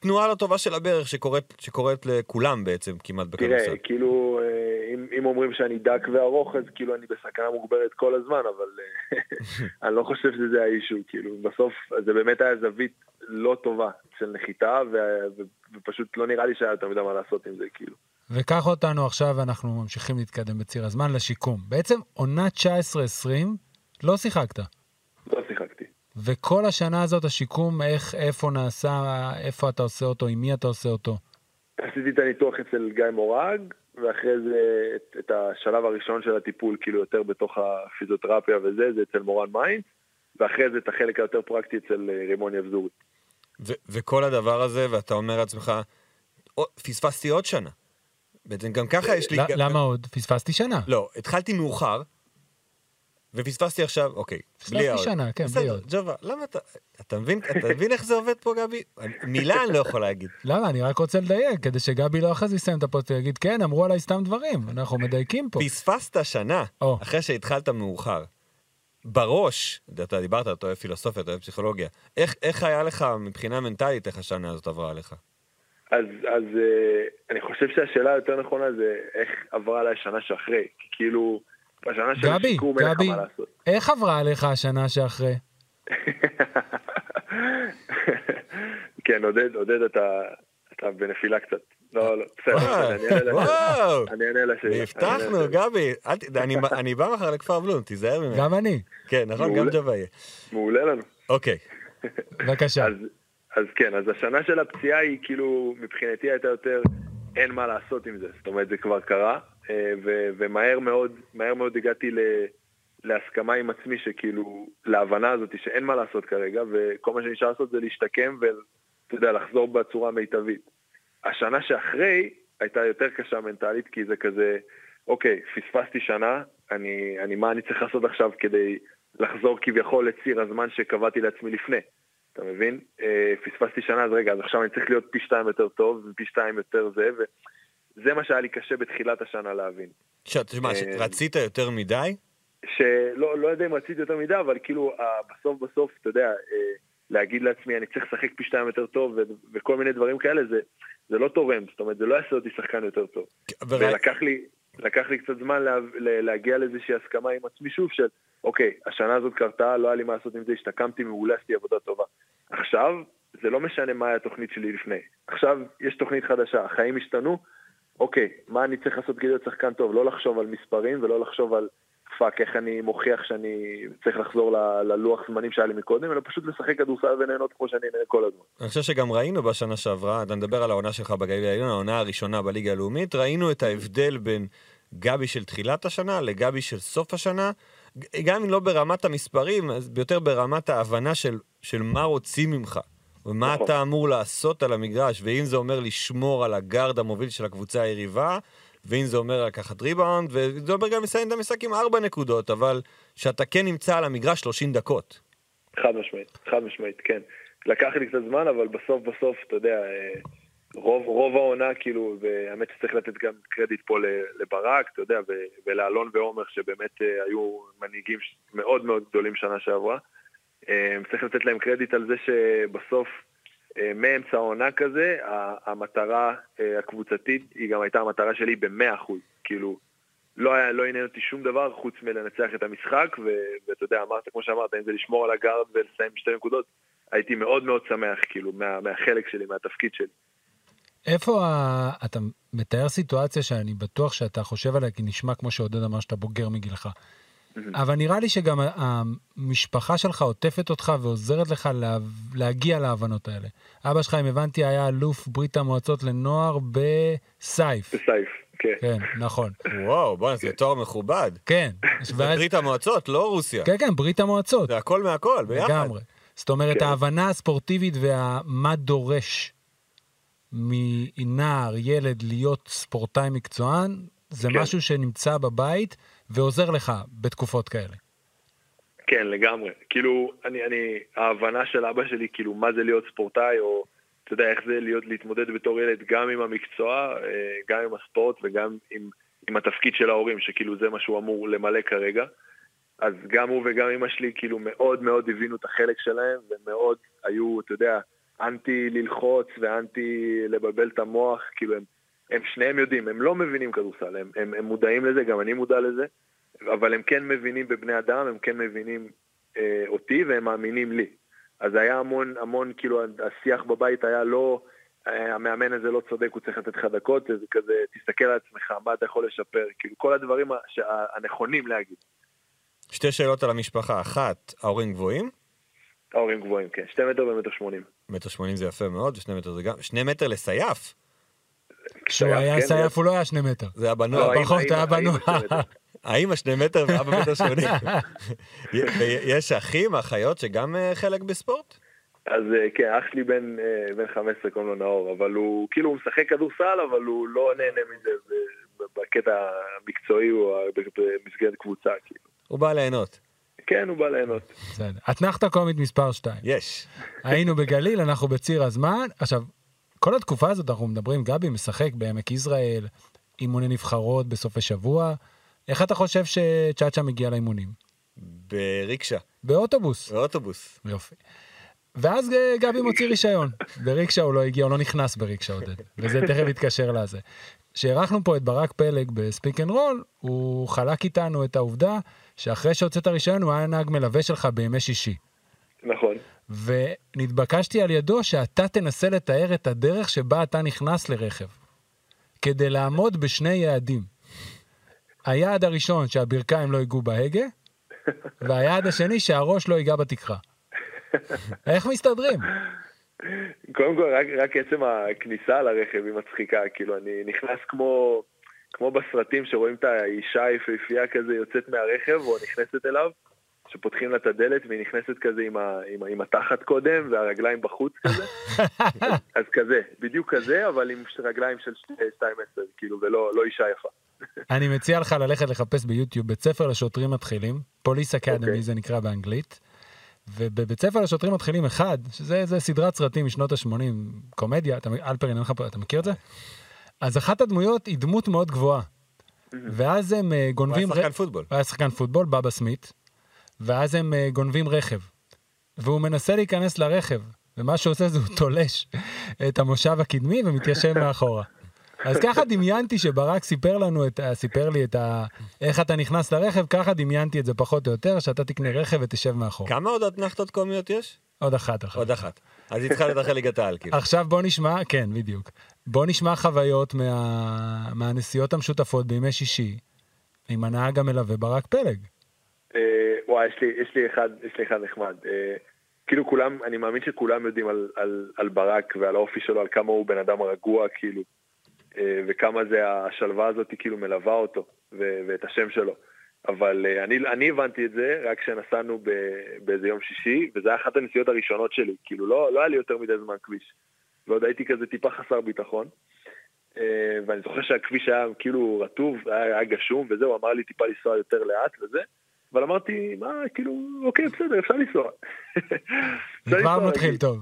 תנועה לא טובה של הברך שקורית, שקורית לכולם בעצם, כמעט בכדורסל? תראה, כאילו, אה, אם, אם אומרים שאני דק וארוך, אז כאילו אני בסכנה מוגברת כל הזמן, אבל אה, אני לא חושב שזה האישו, כאילו, בסוף זה באמת היה זווית לא טובה של נחיתה, ו, ו, ופשוט לא נראה לי שהיה יותר מדי מה לעשות עם זה, כאילו. וקח אותנו עכשיו, אנחנו ממשיכים להתקדם בציר הזמן לשיקום. בעצם עונה 19-20 לא שיחקת. לא שיחקתי. וכל השנה הזאת השיקום, איך, איפה נעשה, איפה אתה עושה אותו, עם מי אתה עושה אותו. עשיתי את הניתוח אצל גיא מורג, ואחרי זה את, את השלב הראשון של הטיפול, כאילו יותר בתוך הפיזיותרפיה וזה, זה אצל מורן מיינס, ואחרי זה את החלק היותר פרקטי אצל אה, רימון יבזורי. ו- וכל הדבר הזה, ואתה אומר לעצמך, "או, פספסתי עוד שנה. בעצם גם ככה יש לי... למה עוד? פספסתי שנה. לא, התחלתי מאוחר, ופספסתי עכשיו, אוקיי, פספסתי בלי העוד. שנה, כן, בלי עוד. ג'ובה, למה אתה... אתה מבין, אתה מבין איך זה עובד פה, גבי? מילה אני לא יכול להגיד. למה? אני רק רוצה לדייק, כדי שגבי לא אחרי זה יסיים את הפוסט ויגיד, כן, אמרו עליי סתם דברים, אנחנו מדייקים פה. פספסת שנה. אחרי שהתחלת מאוחר. בראש, אתה דיברת, אתה אוהב פילוסופיה, אתה אוהב פסיכולוגיה. איך, איך היה לך מבחינה מנטלית, איך השנה הזאת עברה עליך? אז, אז אה, אני חושב שהשאלה היותר נכונה זה איך עברה עליי השנה שאחרי. כי כאילו, בשנה של גבי, השיקום אין לך גבי, מה לעשות. איך עברה עליך השנה שאחרי? כן, עודד, עודד, אתה, אתה בנפילה קצת. לא, לא, בסדר, וואו, אני אענה לשאלה. הבטחנו, אענה גבי. אל אני- אני בא מחר לכפר בלום, תיזהר ממנו. גם אני. כן, נכון, גם יהיה. מעולה לנו. אוקיי. בבקשה. אז, כן, אז השנה של הפציעה היא כאילו, מבחינתי הייתה יותר, אין מה לעשות עם זה. זאת אומרת, זה כבר קרה, אה, ו- ומהר מאוד, מהר מאוד הגעתי ל... להסכמה עם עצמי שכאילו, להבנה הזאת שאין מה לעשות כרגע, וכל מה שנשאר לעשות זה להשתקם ואתה יודע, לחזור בצורה מיטבית. השנה שאחרי הייתה יותר קשה מנטלית, כי זה כזה, אוקיי, פספסתי שנה, אני, אני מה אני צריך לעשות עכשיו כדי לחזור כביכול לציר הזמן שקבעתי לעצמי לפני. אתה מבין? אה, פספסתי שנה, אז רגע, אז עכשיו אני צריך להיות פי שתיים יותר טוב, ופי שתיים יותר זה, וזה מה שהיה לי קשה בתחילת השנה להבין. ש- תשמע, אה, רצית יותר מדי? שלא לא יודע אם רציתי יותר מדי, אבל כאילו אה, בסוף בסוף, אתה יודע, אה, להגיד לעצמי אני צריך לשחק פי שתיים יותר טוב ו- וכל מיני דברים כאלה, זה, זה לא תורם, זאת אומרת, זה לא יעשה אותי שחקן יותר טוב. ולקח לי, לקח לי קצת זמן לה, לה, להגיע לאיזושהי הסכמה עם עצמי שוב של, אוקיי, השנה הזאת קרתה, לא היה לי מה לעשות עם זה, השתקמתי מעולה, עשיתי עבודה טובה. עכשיו, זה לא משנה מה היה התוכנית שלי לפני. עכשיו יש תוכנית חדשה, החיים השתנו, אוקיי, מה אני צריך לעשות כדי להיות שחקן טוב? לא לחשוב על מספרים ולא לחשוב על fuck, איך אני מוכיח שאני צריך לחזור ל- ללוח זמנים שהיה לי מקודם, אלא פשוט לשחק כדורסל וליהנות כמו שאני נהנה כל הזמן. אני חושב שגם ראינו בשנה שעברה, אתה מדבר על העונה שלך בגליל העליון, העונה הראשונה בליגה הלאומית, ראינו את ההבדל בין גבי של תחילת השנה לגבי של סוף השנה, גם אם לא ברמת המספרים, אז יותר ברמת ההבנה של, של מה רוצים ממך, ומה נכון. אתה אמור לעשות על המגרש, ואם זה אומר לשמור על הגארד המוביל של הקבוצה היריבה, ואם זה אומר לקחת ריבאונד, וזה אומר גם לסיים את המשחק עם ארבע נקודות, אבל שאתה כן נמצא על המגרש 30 דקות. חד משמעית, חד משמעית, כן. לקח לי קצת זמן, אבל בסוף בסוף, אתה יודע, אה, רוב, רוב העונה, כאילו, והאמת שצריך לתת גם קרדיט פה לברק, אתה יודע, ולאלון ועומר, שבאמת אה, היו מנהיגים מאוד מאוד גדולים שנה שעברה. אה, צריך לתת להם קרדיט על זה שבסוף, מאמצע העונה כזה, המטרה אה, הקבוצתית, היא גם הייתה המטרה שלי ב-100%. כאילו, לא היה, לא עניין אותי שום דבר חוץ מלנצח את המשחק, ו- ואתה יודע, אמרת, כמו שאמרת, אם זה לשמור על הגארד ולסיים בשתי נקודות, הייתי מאוד מאוד שמח, כאילו, מה, מהחלק שלי, מהתפקיד שלי. איפה ה... אתה מתאר סיטואציה שאני בטוח שאתה חושב עליה, כי נשמע כמו שעודד אמר שאתה בוגר מגילך. אבל נראה לי שגם המשפחה שלך עוטפת אותך ועוזרת לך לה... להגיע להבנות האלה. אבא שלך, אם הבנתי, היה אלוף ברית המועצות לנוער בסייף. בסייף, כן. כן, נכון. וואו, בוא'נה, זה תואר מכובד. כן. זה ואז- ברית המועצות, לא רוסיה. כן, כן, ברית המועצות. זה הכל מהכל, ביחד. לגמרי. זאת אומרת, כן. ההבנה הספורטיבית ומה דורש מנער, ילד, להיות ספורטאי מקצוען, זה כן. משהו שנמצא בבית ועוזר לך בתקופות כאלה. כן, לגמרי. כאילו, אני, אני, ההבנה של אבא שלי, כאילו, מה זה להיות ספורטאי, או, אתה יודע, איך זה להיות, להתמודד בתור ילד גם עם המקצוע, אה, גם עם הספורט וגם עם, עם התפקיד של ההורים, שכאילו זה מה שהוא אמור למלא כרגע. אז גם הוא וגם אמא שלי, כאילו, מאוד מאוד הבינו את החלק שלהם, ומאוד היו, אתה יודע, אנטי ללחוץ ואנטי לבלבל את המוח, כאילו, הם, הם שניהם יודעים, הם לא מבינים כדורסל, הם, הם, הם מודעים לזה, גם אני מודע לזה. אבל הם כן מבינים בבני אדם, הם כן מבינים אה, אותי והם מאמינים לי. אז היה המון, המון, כאילו, השיח בבית היה לא, אה, המאמן הזה לא צודק, הוא צריך לתת לך דקות, זה כזה, תסתכל על עצמך, מה אתה יכול לשפר, כאילו, כל הדברים שה- הנכונים להגיד. שתי שאלות על המשפחה. אחת, ההורים גבוהים? ההורים גבוהים, כן, שתי מטר ומטר שמונים. מטר שמונים זה יפה מאוד, ושני מטר זה גם... שני מטר לסייף? כשהוא היה כן, סייף הוא לא היה שני מטר. זה היה בנוער. פחות, היה בנוער. האמא שני מטר ואבא מטר שמונים. יש אחים, אחיות שגם אה, חלק בספורט? אז אה, כן, אח שלי בן, אה, בן 15, קוראים לו נאור, אבל הוא, כאילו, הוא משחק כדורסל, אבל הוא לא נהנה מזה בקטע המקצועי או ב- במסגרת קבוצה, כאילו. הוא בא ליהנות. כן, הוא בא ליהנות. בסדר. אתנחתא קומית מספר 2. יש. היינו בגליל, אנחנו בציר הזמן. עכשיו, כל התקופה הזאת אנחנו מדברים, גבי משחק בעמק יזרעאל, אימוני נבחרות בסופי שבוע. איך אתה חושב שצ'אצ'ה מגיע לאימונים? בריקשה, באוטובוס. באוטובוס. יופי. ואז אה, גבי מוציא רישיון. בריקשה הוא לא הגיע, הוא לא נכנס בריקשה עודד. וזה תכף יתקשר לזה. כשאירחנו פה את ברק פלג בספיק אנד רול, הוא חלק איתנו את העובדה שאחרי שהוצאת רישיון הוא היה נהג מלווה שלך בימי שישי. נכון. ונתבקשתי על ידו שאתה תנסה לתאר את הדרך שבה אתה נכנס לרכב, כדי לעמוד בשני יעדים. היעד הראשון, שהברכיים לא ייגעו בהגה, והיעד השני, שהראש לא ייגע בתקרה. איך מסתדרים? קודם כל, רק, רק עצם הכניסה לרכב היא מצחיקה, כאילו, אני נכנס כמו, כמו בסרטים שרואים את האישה היפהפייה כזה יוצאת מהרכב, או נכנסת אליו, שפותחים לה את הדלת והיא נכנסת כזה עם, ה, עם, ה, עם התחת קודם, והרגליים בחוץ כזה. אז, אז כזה, בדיוק כזה, אבל עם רגליים של 2.10, כאילו, ולא לא אישה יפה. אני מציע לך ללכת לחפש ביוטיוב בית ספר לשוטרים מתחילים, פוליס אקדמי אוקיי. זה נקרא באנגלית. ובבית ספר לשוטרים מתחילים אחד, שזה זה סדרת סרטים משנות ה-80, קומדיה, אתה, אלפרין, אין לך פה, אתה מכיר את זה? אז אחת הדמויות היא דמות מאוד גבוהה. ואז הם אה, הוא היה גונבים... שחקן פוטבול. הוא היה שחקן פוטבול, בבא סמית, ואז הם אה, גונבים רכב. והוא מנסה להיכנס לרכב, ומה שהוא עושה זה הוא תולש את המושב הקדמי ומתיישב מאחורה. אז ככה דמיינתי שברק סיפר לנו, את, ה- סיפר לי את ה... איך אתה נכנס לרכב, ככה דמיינתי את זה פחות או יותר, שאתה תקנה רכב ותשב מאחורה. כמה עוד אתנחתות קומיות יש? עוד אחת אחת. עוד אחת. אז להיות אחרי ליגת העל, כאילו. עכשיו בוא נשמע, כן, בדיוק. בוא נשמע חוויות מה... מהנסיעות המשותפות בימי שישי עם הנהג המלווה ברק פלג. אה, וואי, יש לי, יש לי אחד, יש לי אחד נחמד. אה, כאילו כולם, אני מאמין שכולם יודעים על, על, על ברק ועל האופי שלו, על כמה הוא בן אדם רגוע, כאילו, אה, וכמה זה השלווה הזאת, כאילו, מלווה אותו, ו, ואת השם שלו. אבל אה, אני, אני הבנתי את זה רק כשנסענו באיזה יום שישי, וזה היה אחת הנסיעות הראשונות שלי, כאילו, לא, לא היה לי יותר מדי זמן כביש. ועוד הייתי כזה טיפה חסר ביטחון. אה, ואני זוכר שהכביש היה כאילו רטוב, היה, היה גשום וזה, הוא אמר לי טיפה לנסוע יותר לאט וזה. אבל אמרתי, מה, כאילו, אוקיי, בסדר, אפשר לנסוע. זה כבר מתחיל. טוב.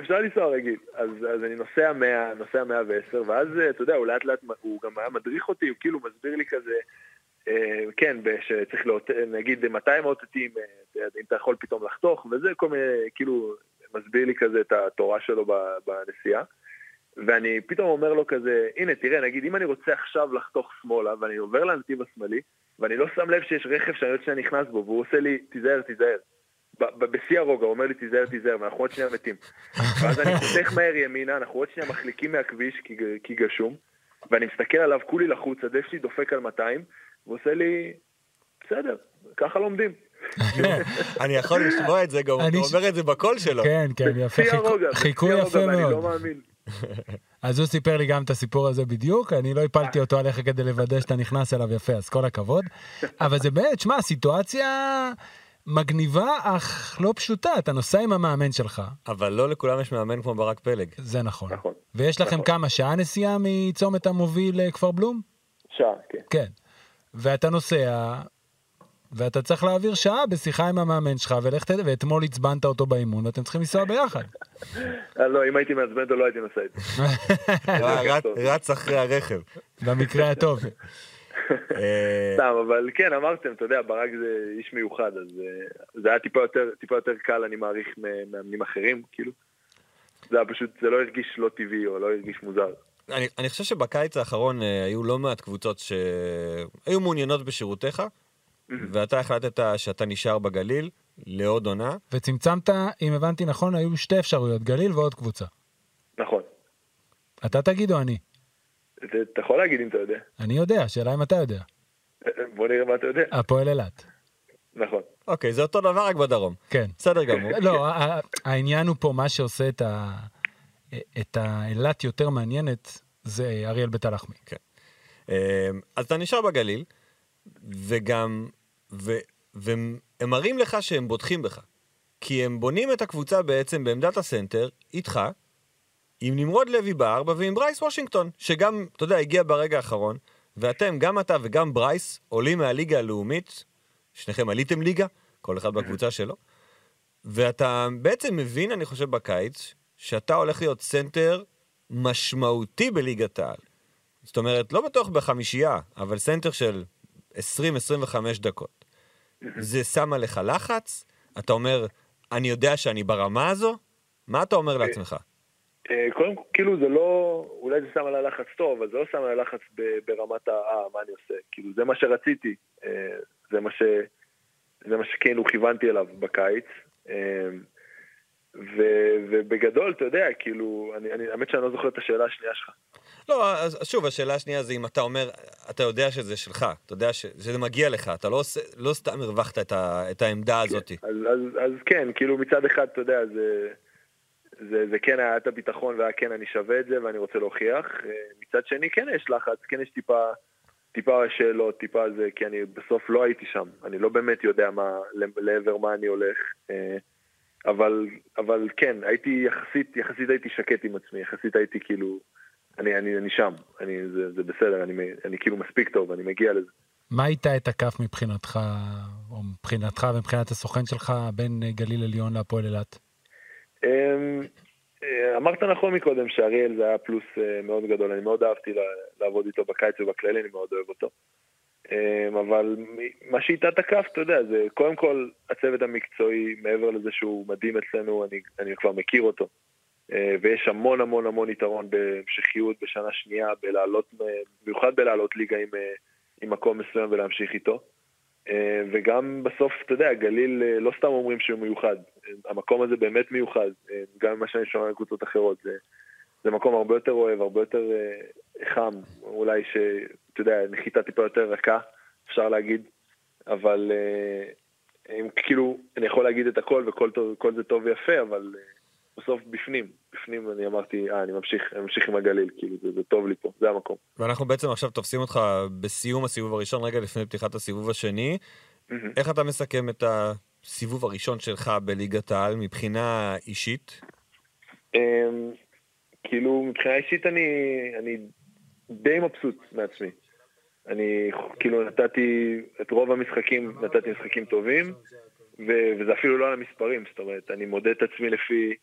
אפשר לנסוע רגיל. אז, אז אני נוסע 100, נוסע 110, ואז, אתה יודע, הוא לאט לאט, הוא גם היה מדריך אותי, הוא כאילו מסביר לי כזה, אה, כן, שצריך, לאות, נגיד 200 מאותתים, אה, אם אתה יכול פתאום לחתוך, וזה כל מיני, כאילו, מסביר לי כזה את התורה שלו בנסיעה. ואני פתאום אומר לו כזה, הנה, תראה, נגיד, אם אני רוצה עכשיו לחתוך שמאלה, ואני עובר לנתיב השמאלי, ואני לא שם לב שיש רכב שאני עוד שניה נכנס בו, והוא עושה לי, תיזהר, תיזהר. בשיא הרוגע, הוא אומר לי, תיזהר, תיזהר, ואנחנו עוד שנייה מתים. ואז אני חותך מהר ימינה, אנחנו עוד שנייה מחליקים מהכביש כי, כי גשום, ואני מסתכל עליו, כולי לחוץ, הדף שלי דופק על 200, והוא עושה לי, בסדר, ככה לומדים. אני יכול לשמוע את זה, גם הוא אומר את זה בקול שלו. כן, כן, יפה, חיקוי יפה מאוד. אז הוא סיפר לי גם את הסיפור הזה בדיוק, אני לא הפלתי אותו עליך כדי לוודא שאתה נכנס אליו יפה, אז כל הכבוד. אבל זה באמת, שמע, סיטואציה מגניבה אך לא פשוטה, אתה נוסע עם המאמן שלך. אבל לא לכולם יש מאמן כמו ברק פלג. זה נכון. נכון. ויש לכם נכון. כמה, שעה נסיעה מצומת המוביל לכפר בלום? שעה, כן. כן. ואתה נוסע, ואתה צריך להעביר שעה בשיחה עם המאמן שלך, ולך תדע, ואתמול עצבנת אותו באימון, ואתם צריכים לנסוע ביחד. אה, לא, אם הייתי מעצבן אותו לא הייתי נוסע איתו. רץ- רץ אחרי הרכב. במקרה הטוב. אה, סתם, אבל כן, אמרתם, אתה יודע, ברק זה איש מיוחד, אז אה, זה היה טיפה יותר, קל, אני מעריך, ממאמנים אחרים, כאילו. זה היה פשוט, זה לא הרגיש לא טבעי, או לא הרגיש מוזר. אני, אני חושב שבקיץ האחרון אה, היו לא מעט קבוצות שהיו מעוניינות בשירותיך, ואתה החלטת שאתה נשאר בגליל לעוד עונה. וצמצמת, אם הבנתי נכון, היו שתי אפשרויות, גליל ועוד קבוצה. נכון. אתה תגיד או אני? אתה יכול להגיד אם אתה יודע. אני יודע, השאלה אם אתה יודע. בוא נראה מה אתה יודע. הפועל אילת. נכון. אוקיי, זה אותו דבר רק בדרום. כן. בסדר גמור. לא, העניין הוא פה, מה שעושה את ה... את האילת יותר מעניינת, זה אריאל בית הלחמי. אה, אז אתה נשאר בגליל, וגם, ו, והם הם מראים לך שהם בוטחים בך. כי הם בונים את הקבוצה בעצם בעמדת הסנטר, איתך, עם נמרוד לוי בארבע ועם ברייס וושינגטון, שגם, אתה יודע, הגיע ברגע האחרון, ואתם, גם אתה וגם ברייס, עולים מהליגה הלאומית, שניכם עליתם ליגה, כל אחד בקבוצה שלו, ואתה בעצם מבין, אני חושב, בקיץ, שאתה הולך להיות סנטר משמעותי בליגת העל. זאת אומרת, לא בטוח בחמישייה, אבל סנטר של 20-25 דקות. זה שם עליך לחץ? אתה אומר, אני יודע שאני ברמה הזו? מה אתה אומר לעצמך? אה, קודם כל, כאילו זה לא, אולי זה שם עליי לחץ טוב, אבל זה לא שם עליי לחץ ברמת ה... אה, מה אני עושה? כאילו, זה מה שרציתי. אה, זה מה ש... זה מה שכאילו כיוונתי אליו בקיץ. אה, ו, ובגדול, אתה יודע, כאילו, אני, אני, האמת שאני לא זוכר את השאלה השנייה שלך. לא, אז שוב, השאלה השנייה זה אם אתה אומר, אתה יודע שזה שלך, אתה יודע ש- שזה מגיע לך, אתה לא, לא סתם הרווחת את, ה, את העמדה הזאת. אז, אז, אז כן, כאילו מצד אחד, אתה יודע, זה, זה, זה כן היה את הביטחון והיה כן אני שווה את זה ואני רוצה להוכיח. אה, מצד שני, כן יש לחץ, כן יש טיפה, טיפה שאלות, טיפה זה, כי אני בסוף לא הייתי שם. אני לא באמת יודע מה, לעבר מה אני הולך. אה, אבל, אבל כן, הייתי יחסית, יחסית הייתי שקט עם עצמי, יחסית הייתי כאילו, אני, אני, אני שם, אני, זה, זה בסדר, אני, אני כאילו מספיק טוב, אני מגיע לזה. מה הייתה את הכף מבחינתך, או מבחינתך ומבחינת הסוכן שלך, בין אה, גליל עליון להפועל אילת? אמ, אה, אמרת נכון מקודם שאריאל זה היה פלוס אה, מאוד גדול, אני מאוד אהבתי לעבוד איתו בקיץ ובכללי, אני מאוד אוהב אותו. אמ, אבל מה את הכף, אתה יודע, זה קודם כל הצוות המקצועי, מעבר לזה שהוא מדהים אצלנו, אני, אני כבר מכיר אותו. אה, ויש המון המון המון יתרון בהמשכיות בשנה שנייה, בלעלות, במיוחד בלעלות ליגה עם, אה, עם מקום מסוים ולהמשיך איתו. אה, וגם בסוף, אתה יודע, גליל, לא סתם אומרים שהוא מיוחד. המקום הזה באמת מיוחד, גם ממה שאני שומע מקבוצות אחרות. זה, זה מקום הרבה יותר אוהב, הרבה יותר חם, אולי שאתה יודע, נחיתה טיפה יותר רכה, אפשר להגיד, אבל אם, כאילו, אני יכול להגיד את הכל וכל טוב, זה טוב ויפה, אבל בסוף בפנים, בפנים אני אמרתי, אה, אני ממשיך, אני ממשיך עם הגליל, כאילו, זה, זה טוב לי פה, זה המקום. ואנחנו בעצם עכשיו תופסים אותך בסיום הסיבוב הראשון, רגע לפני פתיחת הסיבוב השני. מהמם. איך אתה מסכם את הסיבוב הראשון שלך בליגת העל מבחינה אישית? אמ, כאילו, מבחינה אישית אני, אני די מבסוט מעצמי. אני כאילו נתתי את רוב המשחקים, נתתי משחקים טובים, ו- וזה אפילו לא על המספרים, זאת אומרת, אני מודד את עצמי לפי,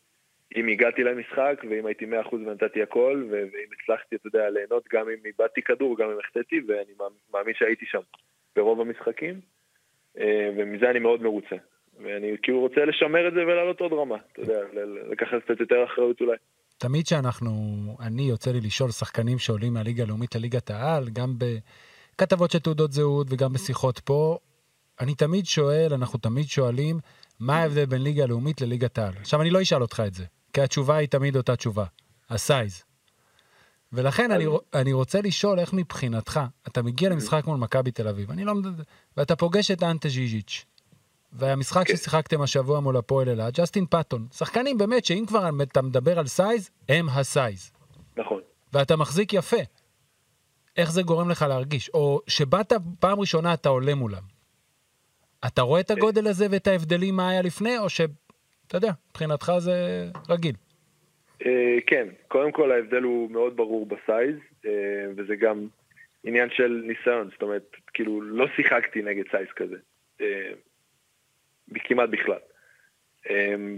אם הגעתי למשחק, ואם הייתי 100% ונתתי הכל, ו- ואם הצלחתי, אתה יודע, ליהנות גם אם איבדתי כדור, גם אם החטאתי, ואני מאמ- מאמין שהייתי שם ברוב המשחקים, אה, ומזה אני מאוד מרוצה. ואני כאילו רוצה לשמר את זה ולעלות עוד רמה, אתה יודע, לקחת קצת יותר אחריות אולי. תמיד שאנחנו, אני יוצא לי לשאול שחקנים שעולים מהליגה הלאומית לליגת העל, גם בכתבות של תעודות זהות וגם בשיחות פה, אני תמיד שואל, אנחנו תמיד שואלים, מה ההבדל בין ליגה לאומית לליגת העל? עכשיו, אני לא אשאל אותך את זה, כי התשובה היא תמיד אותה תשובה, ה size. ולכן אני, אני רוצה לשאול איך מבחינתך, אתה מגיע למשחק מול מכבי תל אביב, אני לא מדבר, ואתה פוגש את אנטה ז'יז'יץ', והמשחק כן. ששיחקתם השבוע מול הפועל אילת, ג'סטין פאטון, שחקנים באמת שאם כבר אתה מדבר על size, הם ה size. נכון. ואתה מחזיק יפה. איך זה גורם לך להרגיש? או שבאת פעם ראשונה אתה עולה מולם. אתה רואה את הגודל הזה ואת ההבדלים מה היה לפני, או שאתה יודע, מבחינתך זה רגיל. אה, כן, קודם כל ההבדל הוא מאוד ברור ב size, אה, וזה גם עניין של ניסיון, זאת אומרת, כאילו, לא שיחקתי נגד size כזה, אה, כמעט בכלל.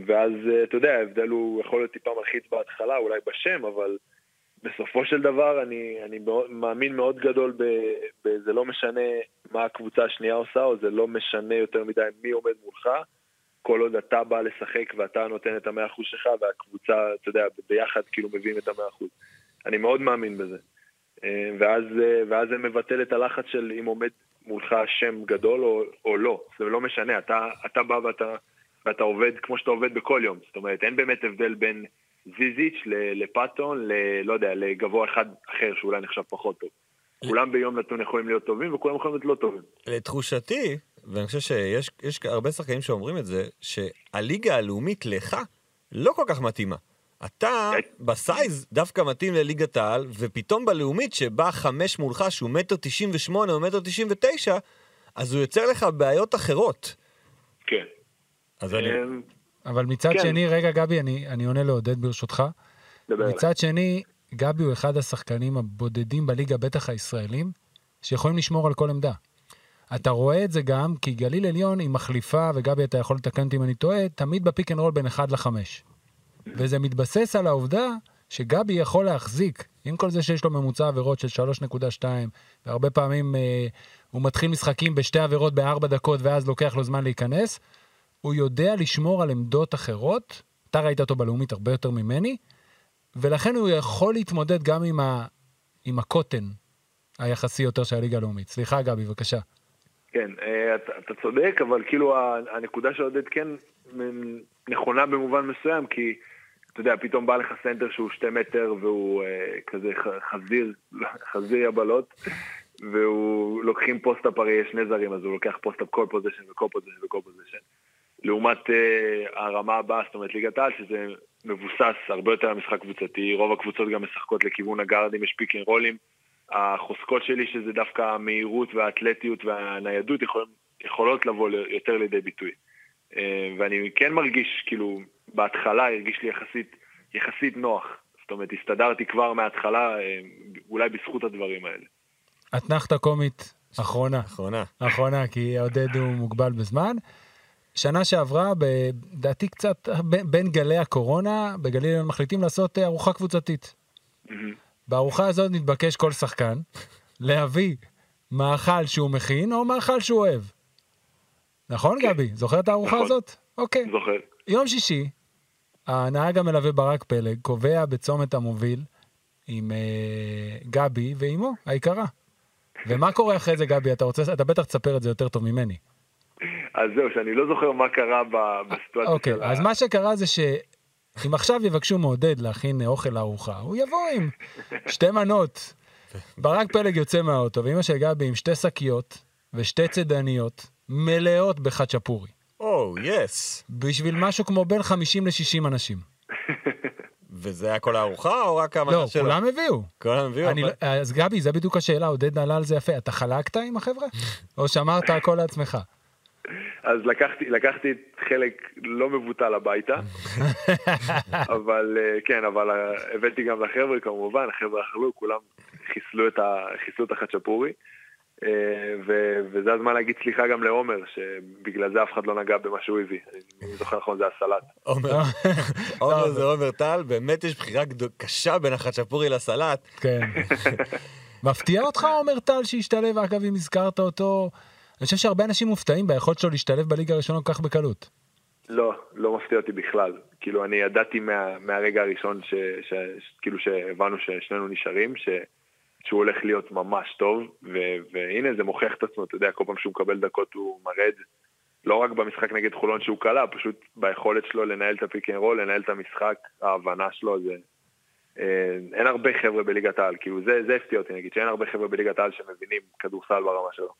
ואז, אתה יודע, ההבדל הוא יכול להיות טיפה מלחיץ בהתחלה, אולי בשם, אבל בסופו של דבר אני, אני מאמין מאוד גדול ב, ב... זה לא משנה מה הקבוצה השנייה עושה, או זה לא משנה יותר מדי מי עומד מולך. כל עוד אתה בא לשחק ואתה נותן את המאה אחוז שלך, והקבוצה, אתה יודע, ביחד כאילו מביאים את המאה אחוז. אני מאוד מאמין בזה. אה, ואז, אה, ואז זה מבטל את הלחץ של אם עומד מולך שם גדול או, או לא. זה לא משנה, אתה, אתה בא ואתה, ואתה עובד כמו שאתה עובד בכל יום. זאת אומרת, אין באמת הבדל בין זיזיץ' לפאטון, ל... לא יודע, לגבוה אחד אחר שאולי נחשב פחות טוב. כולם ביום נתון יכולים להיות טובים וכולם יכולים להיות לא טובים. לתחושתי, ואני חושב שיש יש הרבה שחקנים שאומרים את זה, שהליגה הלאומית לך לא כל כך מתאימה. אתה בסייז דווקא מתאים לליגת העל, ופתאום בלאומית שבא חמש מולך שהוא מטר תשעים ושמונה או מטר תשעים ותשע, אז הוא יוצר לך בעיות אחרות. כן. אז אני... אמ, אבל מצד כן. שני, רגע, גבי, אני, אני עונה לעודד ברשותך. מצד שני, גבי הוא אחד השחקנים הבודדים בליגה, בטח הישראלים, שיכולים לשמור על כל עמדה. אתה רואה את זה גם, כי גליל עליון היא מחליפה, וגבי, אתה יכול לתקן אותי אם אני טועה, תמיד בפיק אנד רול בין 1 ל-5. וזה מתבסס על העובדה שגבי יכול להחזיק, עם כל זה שיש לו ממוצע עבירות של 3.2, והרבה פעמים אה, הוא מתחיל משחקים בשתי עבירות בארבע דקות, ואז לוקח לו זמן להיכנס, הוא יודע לשמור על עמדות אחרות, אתה ראית אותו בלאומית הרבה יותר ממני, ולכן הוא יכול להתמודד גם עם, ה... עם הקוטן היחסי יותר של הליגה הלאומית. סליחה, גבי, בבקשה. כן, אה, אתה, אתה צודק, אבל כאילו הנקודה של עודד כן נכונה במובן מסוים, כי אתה יודע, פתאום בא לך סנטר שהוא שתי מטר והוא אה, כזה חזיר, חזיר יבלות, והוא לוקחים פוסט-אפ, הרי יש שני זרים, אז הוא לוקח פוסט-אפ כל possession וכל possession וכל possession. לעומת אה, הרמה הבאה, זאת אומרת ליגת העל, שזה מבוסס הרבה יותר על משחק קבוצתי, רוב הקבוצות גם משחקות לכיוון הגארדים, יש פיק אנד רולים. החוזקות שלי, שזה דווקא המהירות והאתלטיות והניידות, יכול, יכולות לבוא יותר לידי ביטוי. אה, ואני כן מרגיש, כאילו, בהתחלה הרגיש לי יחסית, יחסית נוח. זאת אומרת, הסתדרתי כבר מההתחלה, אה, אולי בזכות הדברים האלה. אתנחתה קומית אחרונה. אחרונה. אחרונה, כי עודד הוא מוגבל בזמן. שנה שעברה, לדעתי קצת ב- בין גלי הקורונה, בגליל הם מחליטים לעשות ארוחה קבוצתית. בארוחה הזאת נתבקש כל שחקן להביא מאכל שהוא מכין או מאכל שהוא אוהב. נכון, גבי? זוכר את הארוחה נכון. הזאת? אוקיי. זוכר. יום שישי, הנהג המלווה ברק פלג קובע בצומת המוביל עם אה, גבי ואימו היקרה. ומה קורה אחרי זה, גבי? אתה רוצה, אתה בטח תספר את זה יותר טוב ממני. אז זהו, שאני לא זוכר מה קרה בסיטואציה אוקיי, של אז. מה שקרה זה שאם עכשיו יבקשו מעודד להכין אוכל לארוחה, הוא יבוא עם שתי מנות. ברק פלג יוצא מהאוטו, ואימא של גבי עם שתי שקיות ושתי צידניות מלאות בחצ'פורי. או, יס. בשביל משהו כמו בין 50 ל-60 אנשים. וזה היה כל הארוחה או רק המנה לא, שלו? כולם הביאו. כולם הביאו? אני, אבל- לא- אז גבי, זה בדיוק השאלה, עודד עלה על זה יפה. אתה חלקת עם החבר'ה? או שמרת הכל לעצמך? אז לקחתי, לקחתי חלק לא מבוטל הביתה, אבל אה, כן, אבל אה, הבאתי גם לחבר'ה כמובן, החבר'ה אכלו, כולם חיסלו את, ה, חיסלו את החצ'פורי. אה, ו- וזה הזמן להגיד סליחה גם לעומר, שבגלל זה אף אחד לא נגע במה שהוא הביא. אני זוכר נכון, זה הסלט. עומר, עומר זה עומר טל, באמת יש בחירה קשה בין החצ'פורי לסלט. כן. מפתיע אותך עומר טל שהשתלב, אגב, אם הזכרת אותו? אני חושב שהרבה אנשים מופתעים ביכולת שלו להשתלב בליגה הראשונה כל כך בקלות. לא, לא מפתיע אותי בכלל. כאילו, אני ידעתי מה, מהרגע הראשון, ש, ש, ש, כאילו שהבנו ששנינו נשארים, ש, שהוא הולך להיות ממש טוב, ו, והנה זה מוכיח את עצמו, אתה יודע, כל פעם שהוא מקבל דקות הוא מרד, לא רק במשחק נגד חולון שהוא קלע, פשוט ביכולת שלו לנהל את הפיק אנד רול, לנהל את המשחק, ההבנה שלו זה... אה, אין הרבה חבר'ה בליגת העל, כאילו זה, זה הפתיע אותי נגיד, שאין הרבה חבר'ה בליגת העל שמבינים כדורסל ברמה שלו.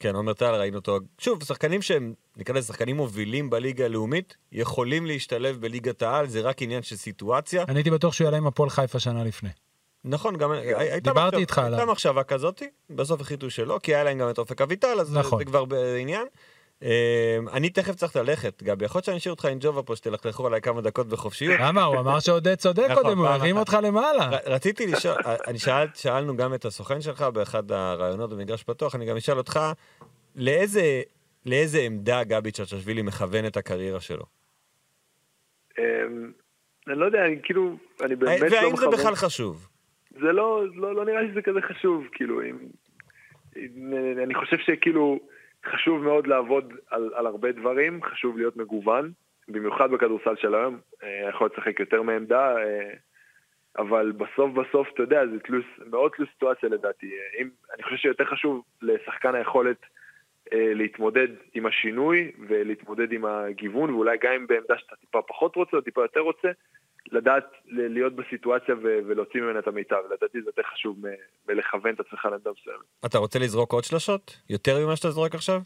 כן, עומר טל, ראינו אותו. שוב, שחקנים שהם, נקרא לזה שחקנים מובילים בליגה הלאומית, יכולים להשתלב בליגת העל, זה רק עניין של סיטואציה. אני הייתי בטוח שהוא יעלה עם הפועל חיפה שנה לפני. נכון, גם הייתה דיברתי מחשב- איתך עליו. הייתה מחשבה כזאתי, בסוף החליטו שלא, כי היה להם גם את אופק אביטל, אז נכון. זה כבר בעניין. אה, אני תכף צריך ללכת, גבי, יכול להיות שאני אשאיר אותך עם ג'ובה פה, שתלכלכו עליי כמה דקות בחופשיות. למה? הוא אמר שעודד צודק נכון, קודם, הוא פעם הרים אחת. אותך למעלה. רציתי לשאול, אני שאל, שאלנו גם את הסוכן שלך באחד הראיונות במגרש פתוח, אני גם אשאל אותך, לאיזה, לאיזה עמדה גבי צ'צ'שווילי מכוון את הקריירה שלו? אמ, אני לא יודע, אני כאילו, אני באמת לא והאם זה מכוון... בכלל חשוב? זה לא, לא, לא נראה לי שזה כזה חשוב, כאילו, אני חושב שכאילו חשוב מאוד לעבוד על, על הרבה דברים, חשוב להיות מגוון, במיוחד בכדורסל של היום, אה, יכול לשחק יותר מעמדה, אה, אבל בסוף בסוף, אתה יודע, זה תלוש, מאוד תלוש סיטואציה לדעתי. אם, אני חושב שיותר חשוב לשחקן היכולת אה, להתמודד עם השינוי ולהתמודד עם הגיוון, ואולי גם אם בעמדה שאתה טיפה פחות רוצה או טיפה יותר רוצה, לדעת להיות בסיטואציה ולהוציא ממנה את המיטב, לדעתי זה יותר חשוב מלכוון את עצמך לעמדה מסוימת. אתה רוצה לזרוק עוד שלושות? יותר ממה שאתה זורק עכשיו?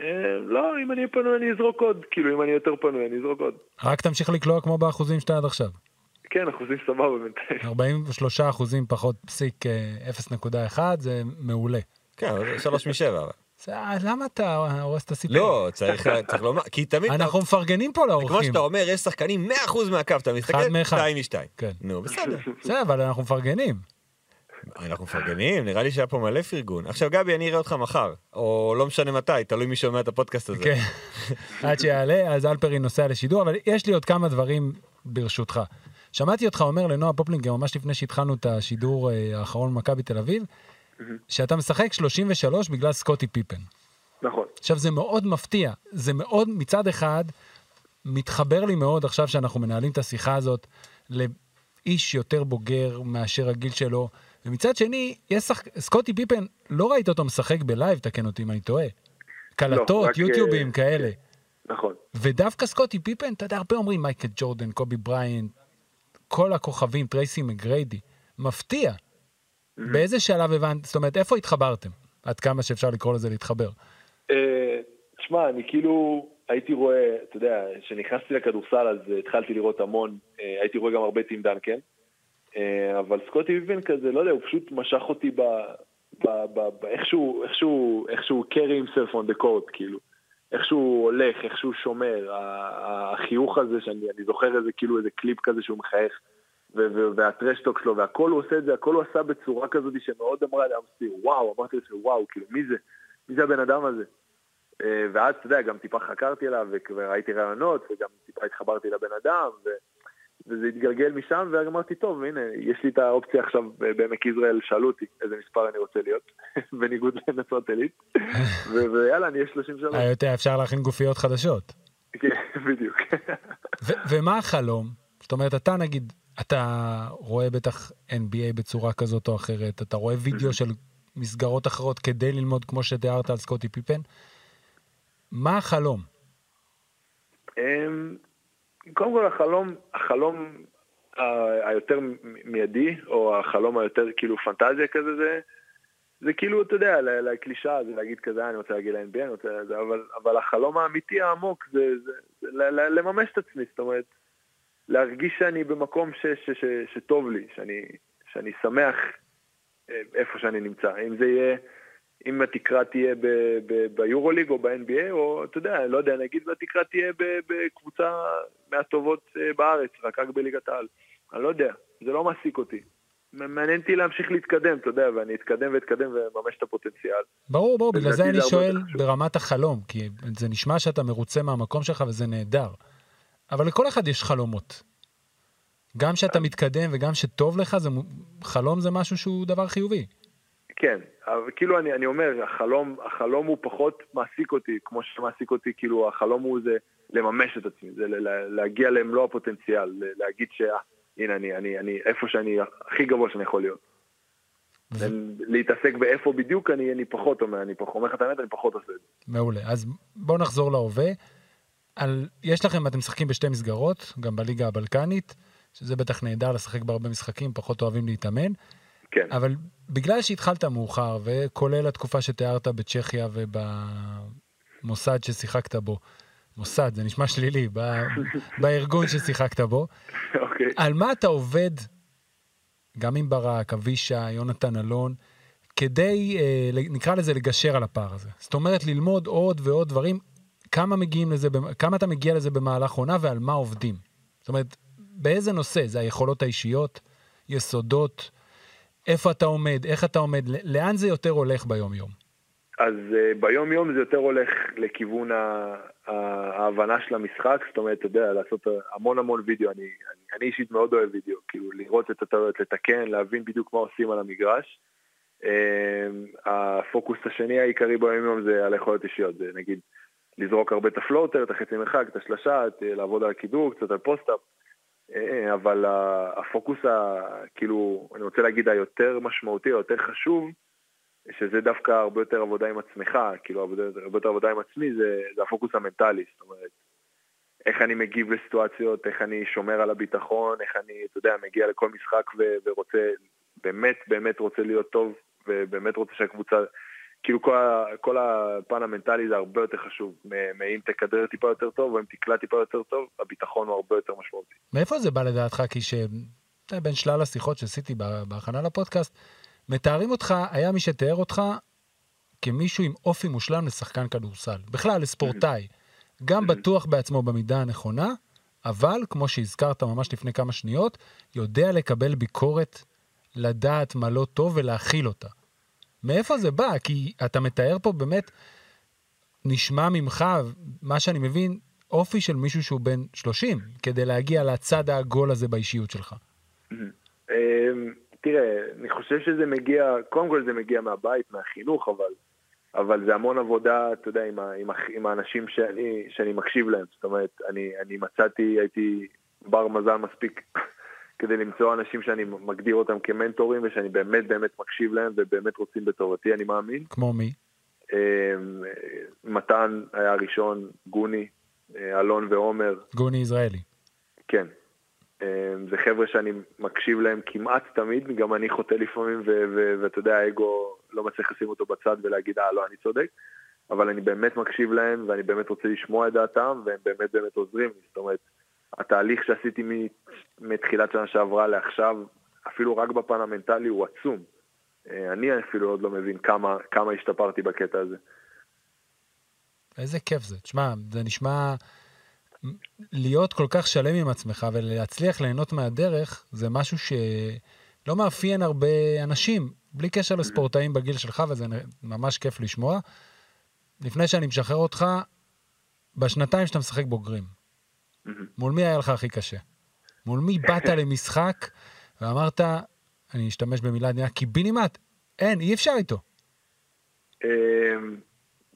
אה, לא, אם אני פנוי אני אזרוק עוד, כאילו אם אני יותר פנוי אני אזרוק עוד. רק תמשיך לקלוע כמו באחוזים שאתה עד עכשיו. כן, אחוזים סבבה בינתיים. 43 אחוזים פחות פסיק אה, 0.1 זה מעולה. כן, 3 מ-7. אבל. אה, למה אתה הורס את הסיפור? לא, צריך, צריך לומר, כי תמיד... אנחנו מפרגנים פה לאורחים. כמו שאתה אומר, יש שחקנים 100% מהקו, אתה מסתכל, 2 מ-2. כן. נו, בסדר. בסדר, אבל אנחנו מפרגנים. אנחנו מפרגנים, נראה לי שהיה פה מלא פרגון. עכשיו, גבי, אני אראה אותך מחר, או לא משנה מתי, תלוי מי שומע את הפודקאסט הזה. כן, עד שיעלה, אז אלפרי נוסע לשידור, אבל יש לי עוד כמה דברים ברשותך. שמעתי אותך אומר לנועה פופלינגר ממש לפני שהתחלנו את השידור אה, האחרון במכבי תל אביב, שאתה משחק 33 בגלל סקוטי פיפן. נכון. עכשיו, זה מאוד מפתיע. זה מאוד, מצד אחד, מתחבר לי מאוד עכשיו שאנחנו מנהלים את השיחה הזאת לאיש יותר בוגר מאשר הגיל שלו, ומצד שני, יש שחק... סקוטי פיפן, לא ראית אותו משחק ב live, תקן אותי אם אני טועה. קלטות, רק, יוטיובים אה, כאלה. נכון. ודווקא סקוטי פיפן, אתה יודע, הרבה אומרים מייקל ג'ורדן, קובי בריינט, כל הכוכבים, טרייסי מגריידי. מפתיע. באיזה שלב הבנת, זאת אומרת, איפה התחברתם? עד כמה שאפשר לקרוא לזה להתחבר. אה, תשמע, אני כאילו הייתי רואה, אתה יודע, כשנכנסתי לכדורסל אז התחלתי לראות המון, אה, הייתי רואה גם הרבה טים דנקן, אה, אבל סקוטי פיפן כזה, לא יודע, הוא פשוט משך אותי ב... ב- ב- ב- איך שהוא, איך שהוא, איך שהוא carry himself on the court, כאילו. איכשהו הולך, איכשהו שומר, החיוך הזה, שאני אני זוכר איזה כאילו איזה קליפ כזה שהוא מחייך, והטרשטוק שלו, והכל הוא עושה את זה, הכל הוא עשה בצורה כזאת שמאוד אמרה לאמסטיר, וואו, אמרתי לעצמי, וואו, כאילו, מי זה? מי זה הבן אדם הזה? אה, ואז, אתה יודע, גם טיפה חקרתי עליו, וראיתי רעיונות, וגם טיפה התחברתי לבן אדם, ו... וזה התגלגל משם, ואמרתי, טוב, הנה, יש לי את האופציה עכשיו ב- בעמק יזרעאל, שאלו אותי איזה מספר אני רוצה להיות, בניגוד לנצרת עילית, ויאללה, אני אהיה 33. היה יותר אפשר להכין גופיות חדשות. כן, בדיוק. ומה החלום? זאת אומרת, אתה נגיד, אתה רואה בטח NBA בצורה כזאת או אחרת, אתה רואה וידאו של מסגרות אחרות כדי ללמוד כמו שתיארת על סקוטי פיפן. מה החלום? אמ, קודם כל החלום, החלום היותר מיידי, או החלום היותר כאילו פנטזיה כזה, זה, זה כאילו, אתה יודע, ל- לקלישאה זה להגיד כזה, "אה, אני רוצה להגיע ל-NBA, אני רוצה... זה, אבל, אבל החלום האמיתי העמוק זה, זה, זה לממש את עצמי, זאת אומרת, להרגיש שאני במקום ש, ש, ש, שטוב לי, שאני, שאני שמח אה, איפה שאני נמצא. אם זה יהיה, אם התקרה תהיה ביורוליג או ב-NBA, או אתה יודע, לא יודע, נגיד והתקרה תהיה בקבוצה מהטובות אה, בארץ, רק רק בליגת העל. אני לא יודע, זה לא מעסיק אותי. מעניין אותי להמשיך להתקדם, אתה יודע, ואני אתקדם ואתקדם וממש את הפוטנציאל. ברור, ברור, בגלל זה אני שואל. ברמת החלום, כי זה נשמע שאתה מרוצה מהמקום שלך וזה נהדר. אבל לכל אחד יש חלומות. גם שאתה מתקדם וגם שטוב לך, זה, חלום זה משהו שהוא דבר חיובי. כן, אבל כאילו אני, אני אומר, החלום, החלום הוא פחות מעסיק אותי, כמו שמעסיק אותי, כאילו החלום הוא זה לממש את עצמי, זה להגיע למלוא הפוטנציאל, להגיד שהנה אני, אני, אני איפה שאני הכי גבוה שאני יכול להיות. ו- להתעסק באיפה בדיוק אני, אני פחות אומר, אני פחות, אומר לך את האמת, אני פחות עושה את זה. מעולה. אז בואו נחזור להווה. על, יש לכם, אתם משחקים בשתי מסגרות, גם בליגה הבלקנית, שזה בטח נהדר לשחק בהרבה משחקים, פחות אוהבים להתאמן. כן, אבל בגלל שהתחלת מאוחר, וכולל התקופה שתיארת בצ'כיה ובמוסד ששיחקת בו, מוסד, זה נשמע שלילי, ב- בארגון ששיחקת בו, אוקיי. על מה אתה עובד, גם עם ברק, אבישי, יונתן אלון, כדי, אה, נקרא לזה, לגשר על הפער הזה. זאת אומרת, ללמוד עוד ועוד דברים, כמה מגיעים לזה, כמה אתה מגיע לזה במהלך עונה ועל מה עובדים. זאת אומרת, באיזה נושא? זה היכולות האישיות, יסודות, איפה אתה עומד, איך אתה עומד, לאן זה יותר הולך ביום-יום? אז אה, ביום יום זה יותר הולך לכיוון ה- ההבנה של המשחק, זאת אומרת, אתה יודע, לעשות המון המון וידאו, אני, אני, אני אישית מאוד אוהב וידאו, כאילו לראות את הטעויות, לתקן, להבין בדיוק מה עושים על המגרש. אמ, הפוקוס השני העיקרי ביום יום זה על היכולות אישיות, זה נגיד לזרוק הרבה את הפלוטר, את החצי מרחק, את השלשה, את, לעבוד על הכידור, קצת על פוסט-אפ. אה, אבל ה- הפוקוס, ה, כאילו, אני רוצה להגיד היותר משמעותי, היותר חשוב, שזה דווקא הרבה יותר עבודה עם עצמך, כאילו הרבה, הרבה יותר עבודה עם עצמי, זה, זה הפוקוס המנטלי, זאת אומרת, איך אני מגיב לסיטואציות, איך אני שומר על הביטחון, איך אני, אתה יודע, מגיע לכל משחק ו, ורוצה, באמת באמת רוצה להיות טוב, ובאמת רוצה שהקבוצה, כאילו כל, כל הפן המנטלי זה הרבה יותר חשוב, מאם תכדרר טיפה יותר טוב, או אם תקלע טיפה יותר טוב, הביטחון הוא הרבה יותר משמעותי. מאיפה זה בא לדעתך? כי ש... בין שלל השיחות שעשיתי בה- בהכנה לפודקאסט, מתארים אותך, היה מי שתיאר אותך כמישהו עם אופי מושלם לשחקן כדורסל. בכלל, לספורטאי. גם בטוח בעצמו במידה הנכונה, אבל, כמו שהזכרת ממש לפני כמה שניות, יודע לקבל ביקורת, לדעת מה לא טוב ולהכיל אותה. מאיפה זה בא? כי אתה מתאר פה באמת, נשמע ממך, מה שאני מבין, אופי של מישהו שהוא בן 30, כדי להגיע לצד העגול הזה באישיות שלך. אמ, תראה, אני חושב שזה מגיע, קודם כל זה מגיע מהבית, מהחינוך, אבל, אבל זה המון עבודה, אתה יודע, עם, ה, עם, ה, עם האנשים שאני, שאני מקשיב להם. זאת אומרת, אני, אני מצאתי, הייתי בר מזל מספיק כדי למצוא אנשים שאני מגדיר אותם כמנטורים ושאני באמת באמת מקשיב להם ובאמת רוצים בטובתי, אני מאמין. כמו מי? אמ, מתן היה הראשון, גוני, אה, אלון ועומר, גוני יזרעאלי. כן. אמ, זה חבר'ה שאני מקשיב להם כמעט תמיד, גם אני חוטא לפעמים, ואתה יודע, האגו לא מצליח לשים אותו בצד ולהגיד, אה, לא, אני צודק, אבל אני באמת מקשיב להם, ואני באמת רוצה לשמוע את דעתם, והם באמת באמת עוזרים לי. זאת אומרת, התהליך שעשיתי מתחילת שנה שעברה לעכשיו, אפילו רק בפן המנטלי, הוא עצום. אה, אני אפילו עוד לא מבין כמה, כמה השתפרתי בקטע הזה. איזה כיף זה. תשמע, זה נשמע... להיות כל כך שלם עם עצמך ולהצליח ליהנות מהדרך, זה משהו שלא מאפיין הרבה אנשים, בלי קשר לספורטאים בגיל שלך, וזה ממש כיף לשמוע. לפני שאני משחרר אותך, בשנתיים שאתה משחק בוגרים, מול מי היה לך הכי קשה? מול מי באת למשחק ואמרת, אני אשתמש במילה עדינה, קיבינימט, אין, אי אפשר איתו. אמ,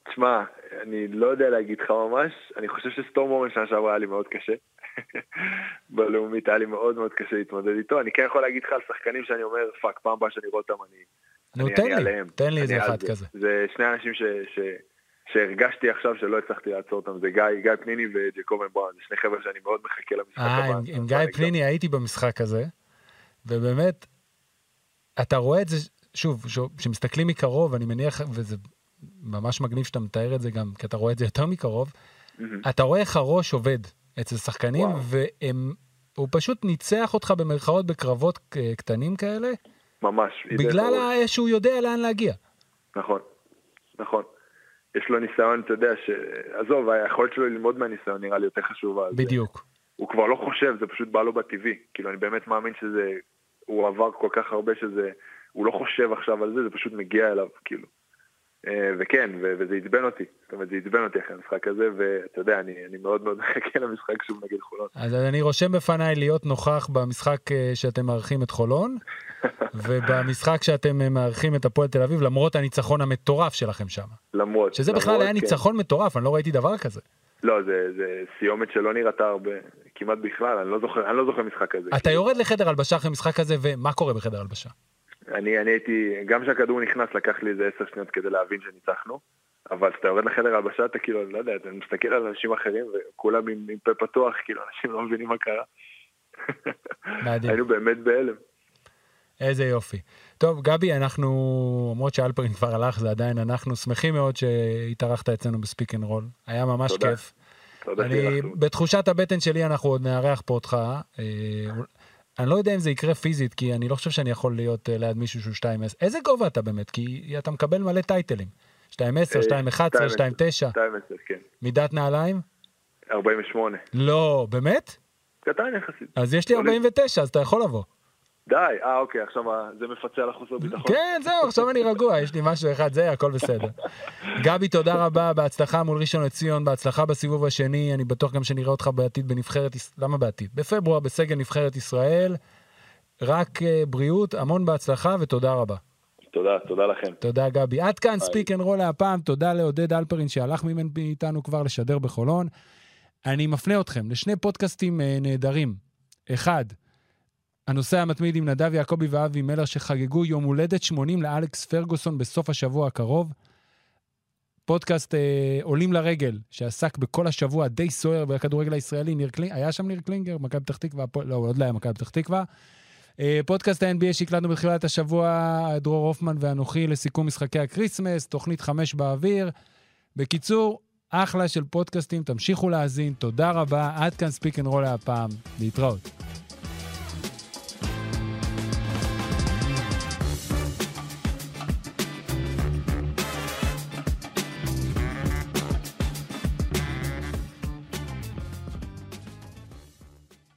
תשמע, אני לא יודע להגיד לך ממש, אני חושב שסטורם אורן שנה שעברה היה לי מאוד קשה. בלאומית היה לי מאוד מאוד קשה להתמודד איתו. אני כן יכול להגיד לך על שחקנים שאני אומר, fuck, פעם הבאה שאני רואה אותם אני... נו, תן לי. תן לי איזה אחד זה. כזה. זה שני אנשים ש... שהרגשתי עכשיו שלא הצלחתי לעצור אותם, זה גיא, גיא פניני וג'קובן בראון, זה שני חבר'ה שאני מאוד מחכה למשחק אה, הבא. עם, עם גיא פניני הייתי במשחק הזה, ובאמת, אתה רואה את זה, שוב, כשמסתכלים מקרוב, אני מניח, וזה ממש מגניב שאתה מתאר את זה גם, כי אתה רואה את זה יותר מקרוב, מהמם. אתה רואה איך הראש עובד אצל שחקנים. והוא פשוט ניצח אותך במרכאות בקרבות אה, קטנים כאלה, ממש. בגלל שהוא יודע לאן להגיע. נכון, נכון. יש לו ניסיון, אתה יודע, ש... עזוב, היכולת שלו ללמוד מהניסיון נראה לי יותר חשובה. בדיוק. הוא כבר לא חושב, זה פשוט בא לו בטבעי. כאילו, אני באמת מאמין שזה... הוא עבר כל כך הרבה שזה, הוא לא חושב עכשיו על זה, זה פשוט מגיע אליו, כאילו. אה, וכן, וזה עצבן אותי, זאת אומרת, זה עצבן אותי אחרי המשחק הזה, ואתה יודע, אני, אני מאוד מאוד מחכה למשחק שוב נגד חולון. אז אני רושם בפניי להיות נוכח במשחק אה, שאתם מארחים את חולון, ובמשחק שאתם אה, מארחים את הפועל תל אביב, למרות הניצחון המטורף שלכם שם. למרות. שזה בכלל למרות, היה כן. ניצחון מטורף, אני לא ראיתי דבר כזה. לא, זה, זה סיומת שלא נראתה הרבה, כמעט בכלל, אני לא זוכר, אני לא זוכר משחק כזה. אתה יורד לחדר הלבשה אחרי משחק כזה, ומה קורה בחדר הלבשה? אני, אני הייתי, גם כשהכדור נכנס לקח לי איזה עשר שניות כדי להבין שניצחנו, אבל כשאתה יורד לחדר הלבשה אתה כאילו, לא יודע, אתה מסתכל על אנשים אחרים וכולם עם, עם פה פתוח, כאילו אנשים לא מבינים מה קרה. היינו באמת בהלם. איזה יופי. טוב, גבי, אנחנו, למרות שאלפרין כבר הלך, זה עדיין אנחנו שמחים מאוד שהתארחת אצלנו ב Speak and Roll. היה ממש תודה. כיף. תודה אני. בתחושת הבטן שלי אנחנו עוד נארח פה אותך. אני לא יודע אם זה יקרה פיזית, כי אני לא חושב שאני יכול להיות אה, ליד מישהו שהוא 2.10. איזה גובה אתה באמת? כי אתה מקבל מלא טייטלים. 2.10, 2.11, 2.9. 2.10, כן. מידת נעליים? 48. לא, באמת? קטן יחסית. אז יש לי לא 49, אז אתה יכול לבוא. די, אה אוקיי, עכשיו זה מפצה על החוסר ביטחון. כן, זהו, עכשיו אני רגוע, יש לי משהו אחד, זה, הכל בסדר. גבי, תודה רבה, בהצלחה מול ראשון לציון, בהצלחה בסיבוב השני, אני בטוח גם שנראה אותך בעתיד בנבחרת, למה בעתיד? בפברואר בסגל נבחרת ישראל. רק אה, בריאות, המון בהצלחה ותודה רבה. תודה, תודה לכם. תודה גבי. עד כאן Speak and Roll להפעם, תודה לעודד אלפרין שהלך מאיתנו כבר לשדר בחולון. אני מפנה אתכם לשני פודקאסטים אה, נהדרים. אחד, הנושא המתמיד עם נדב יעקבי ואבי מלר שחגגו יום הולדת 80 לאלכס פרגוסון בסוף השבוע הקרוב. פודקאסט אה, עולים לרגל, שעסק בכל השבוע די סוער בכדורגל הישראלי, ניר קלינגר, היה שם ניר קלינגר, מכבי פתח תקווה, הפועל- לא, עוד לא היה מכבי פתח תקווה. אה, פודקאסט ה-NBA שהקלטנו בתחילת השבוע, דרור הופמן ואנוכי לסיכום משחקי הקריסמס, תוכנית חמש באוויר. בקיצור, אחלה של פודקאסטים, תמשיכו להאזין, תודה רבה, עד כאן ספיק אנד רול להפעם, להתראות.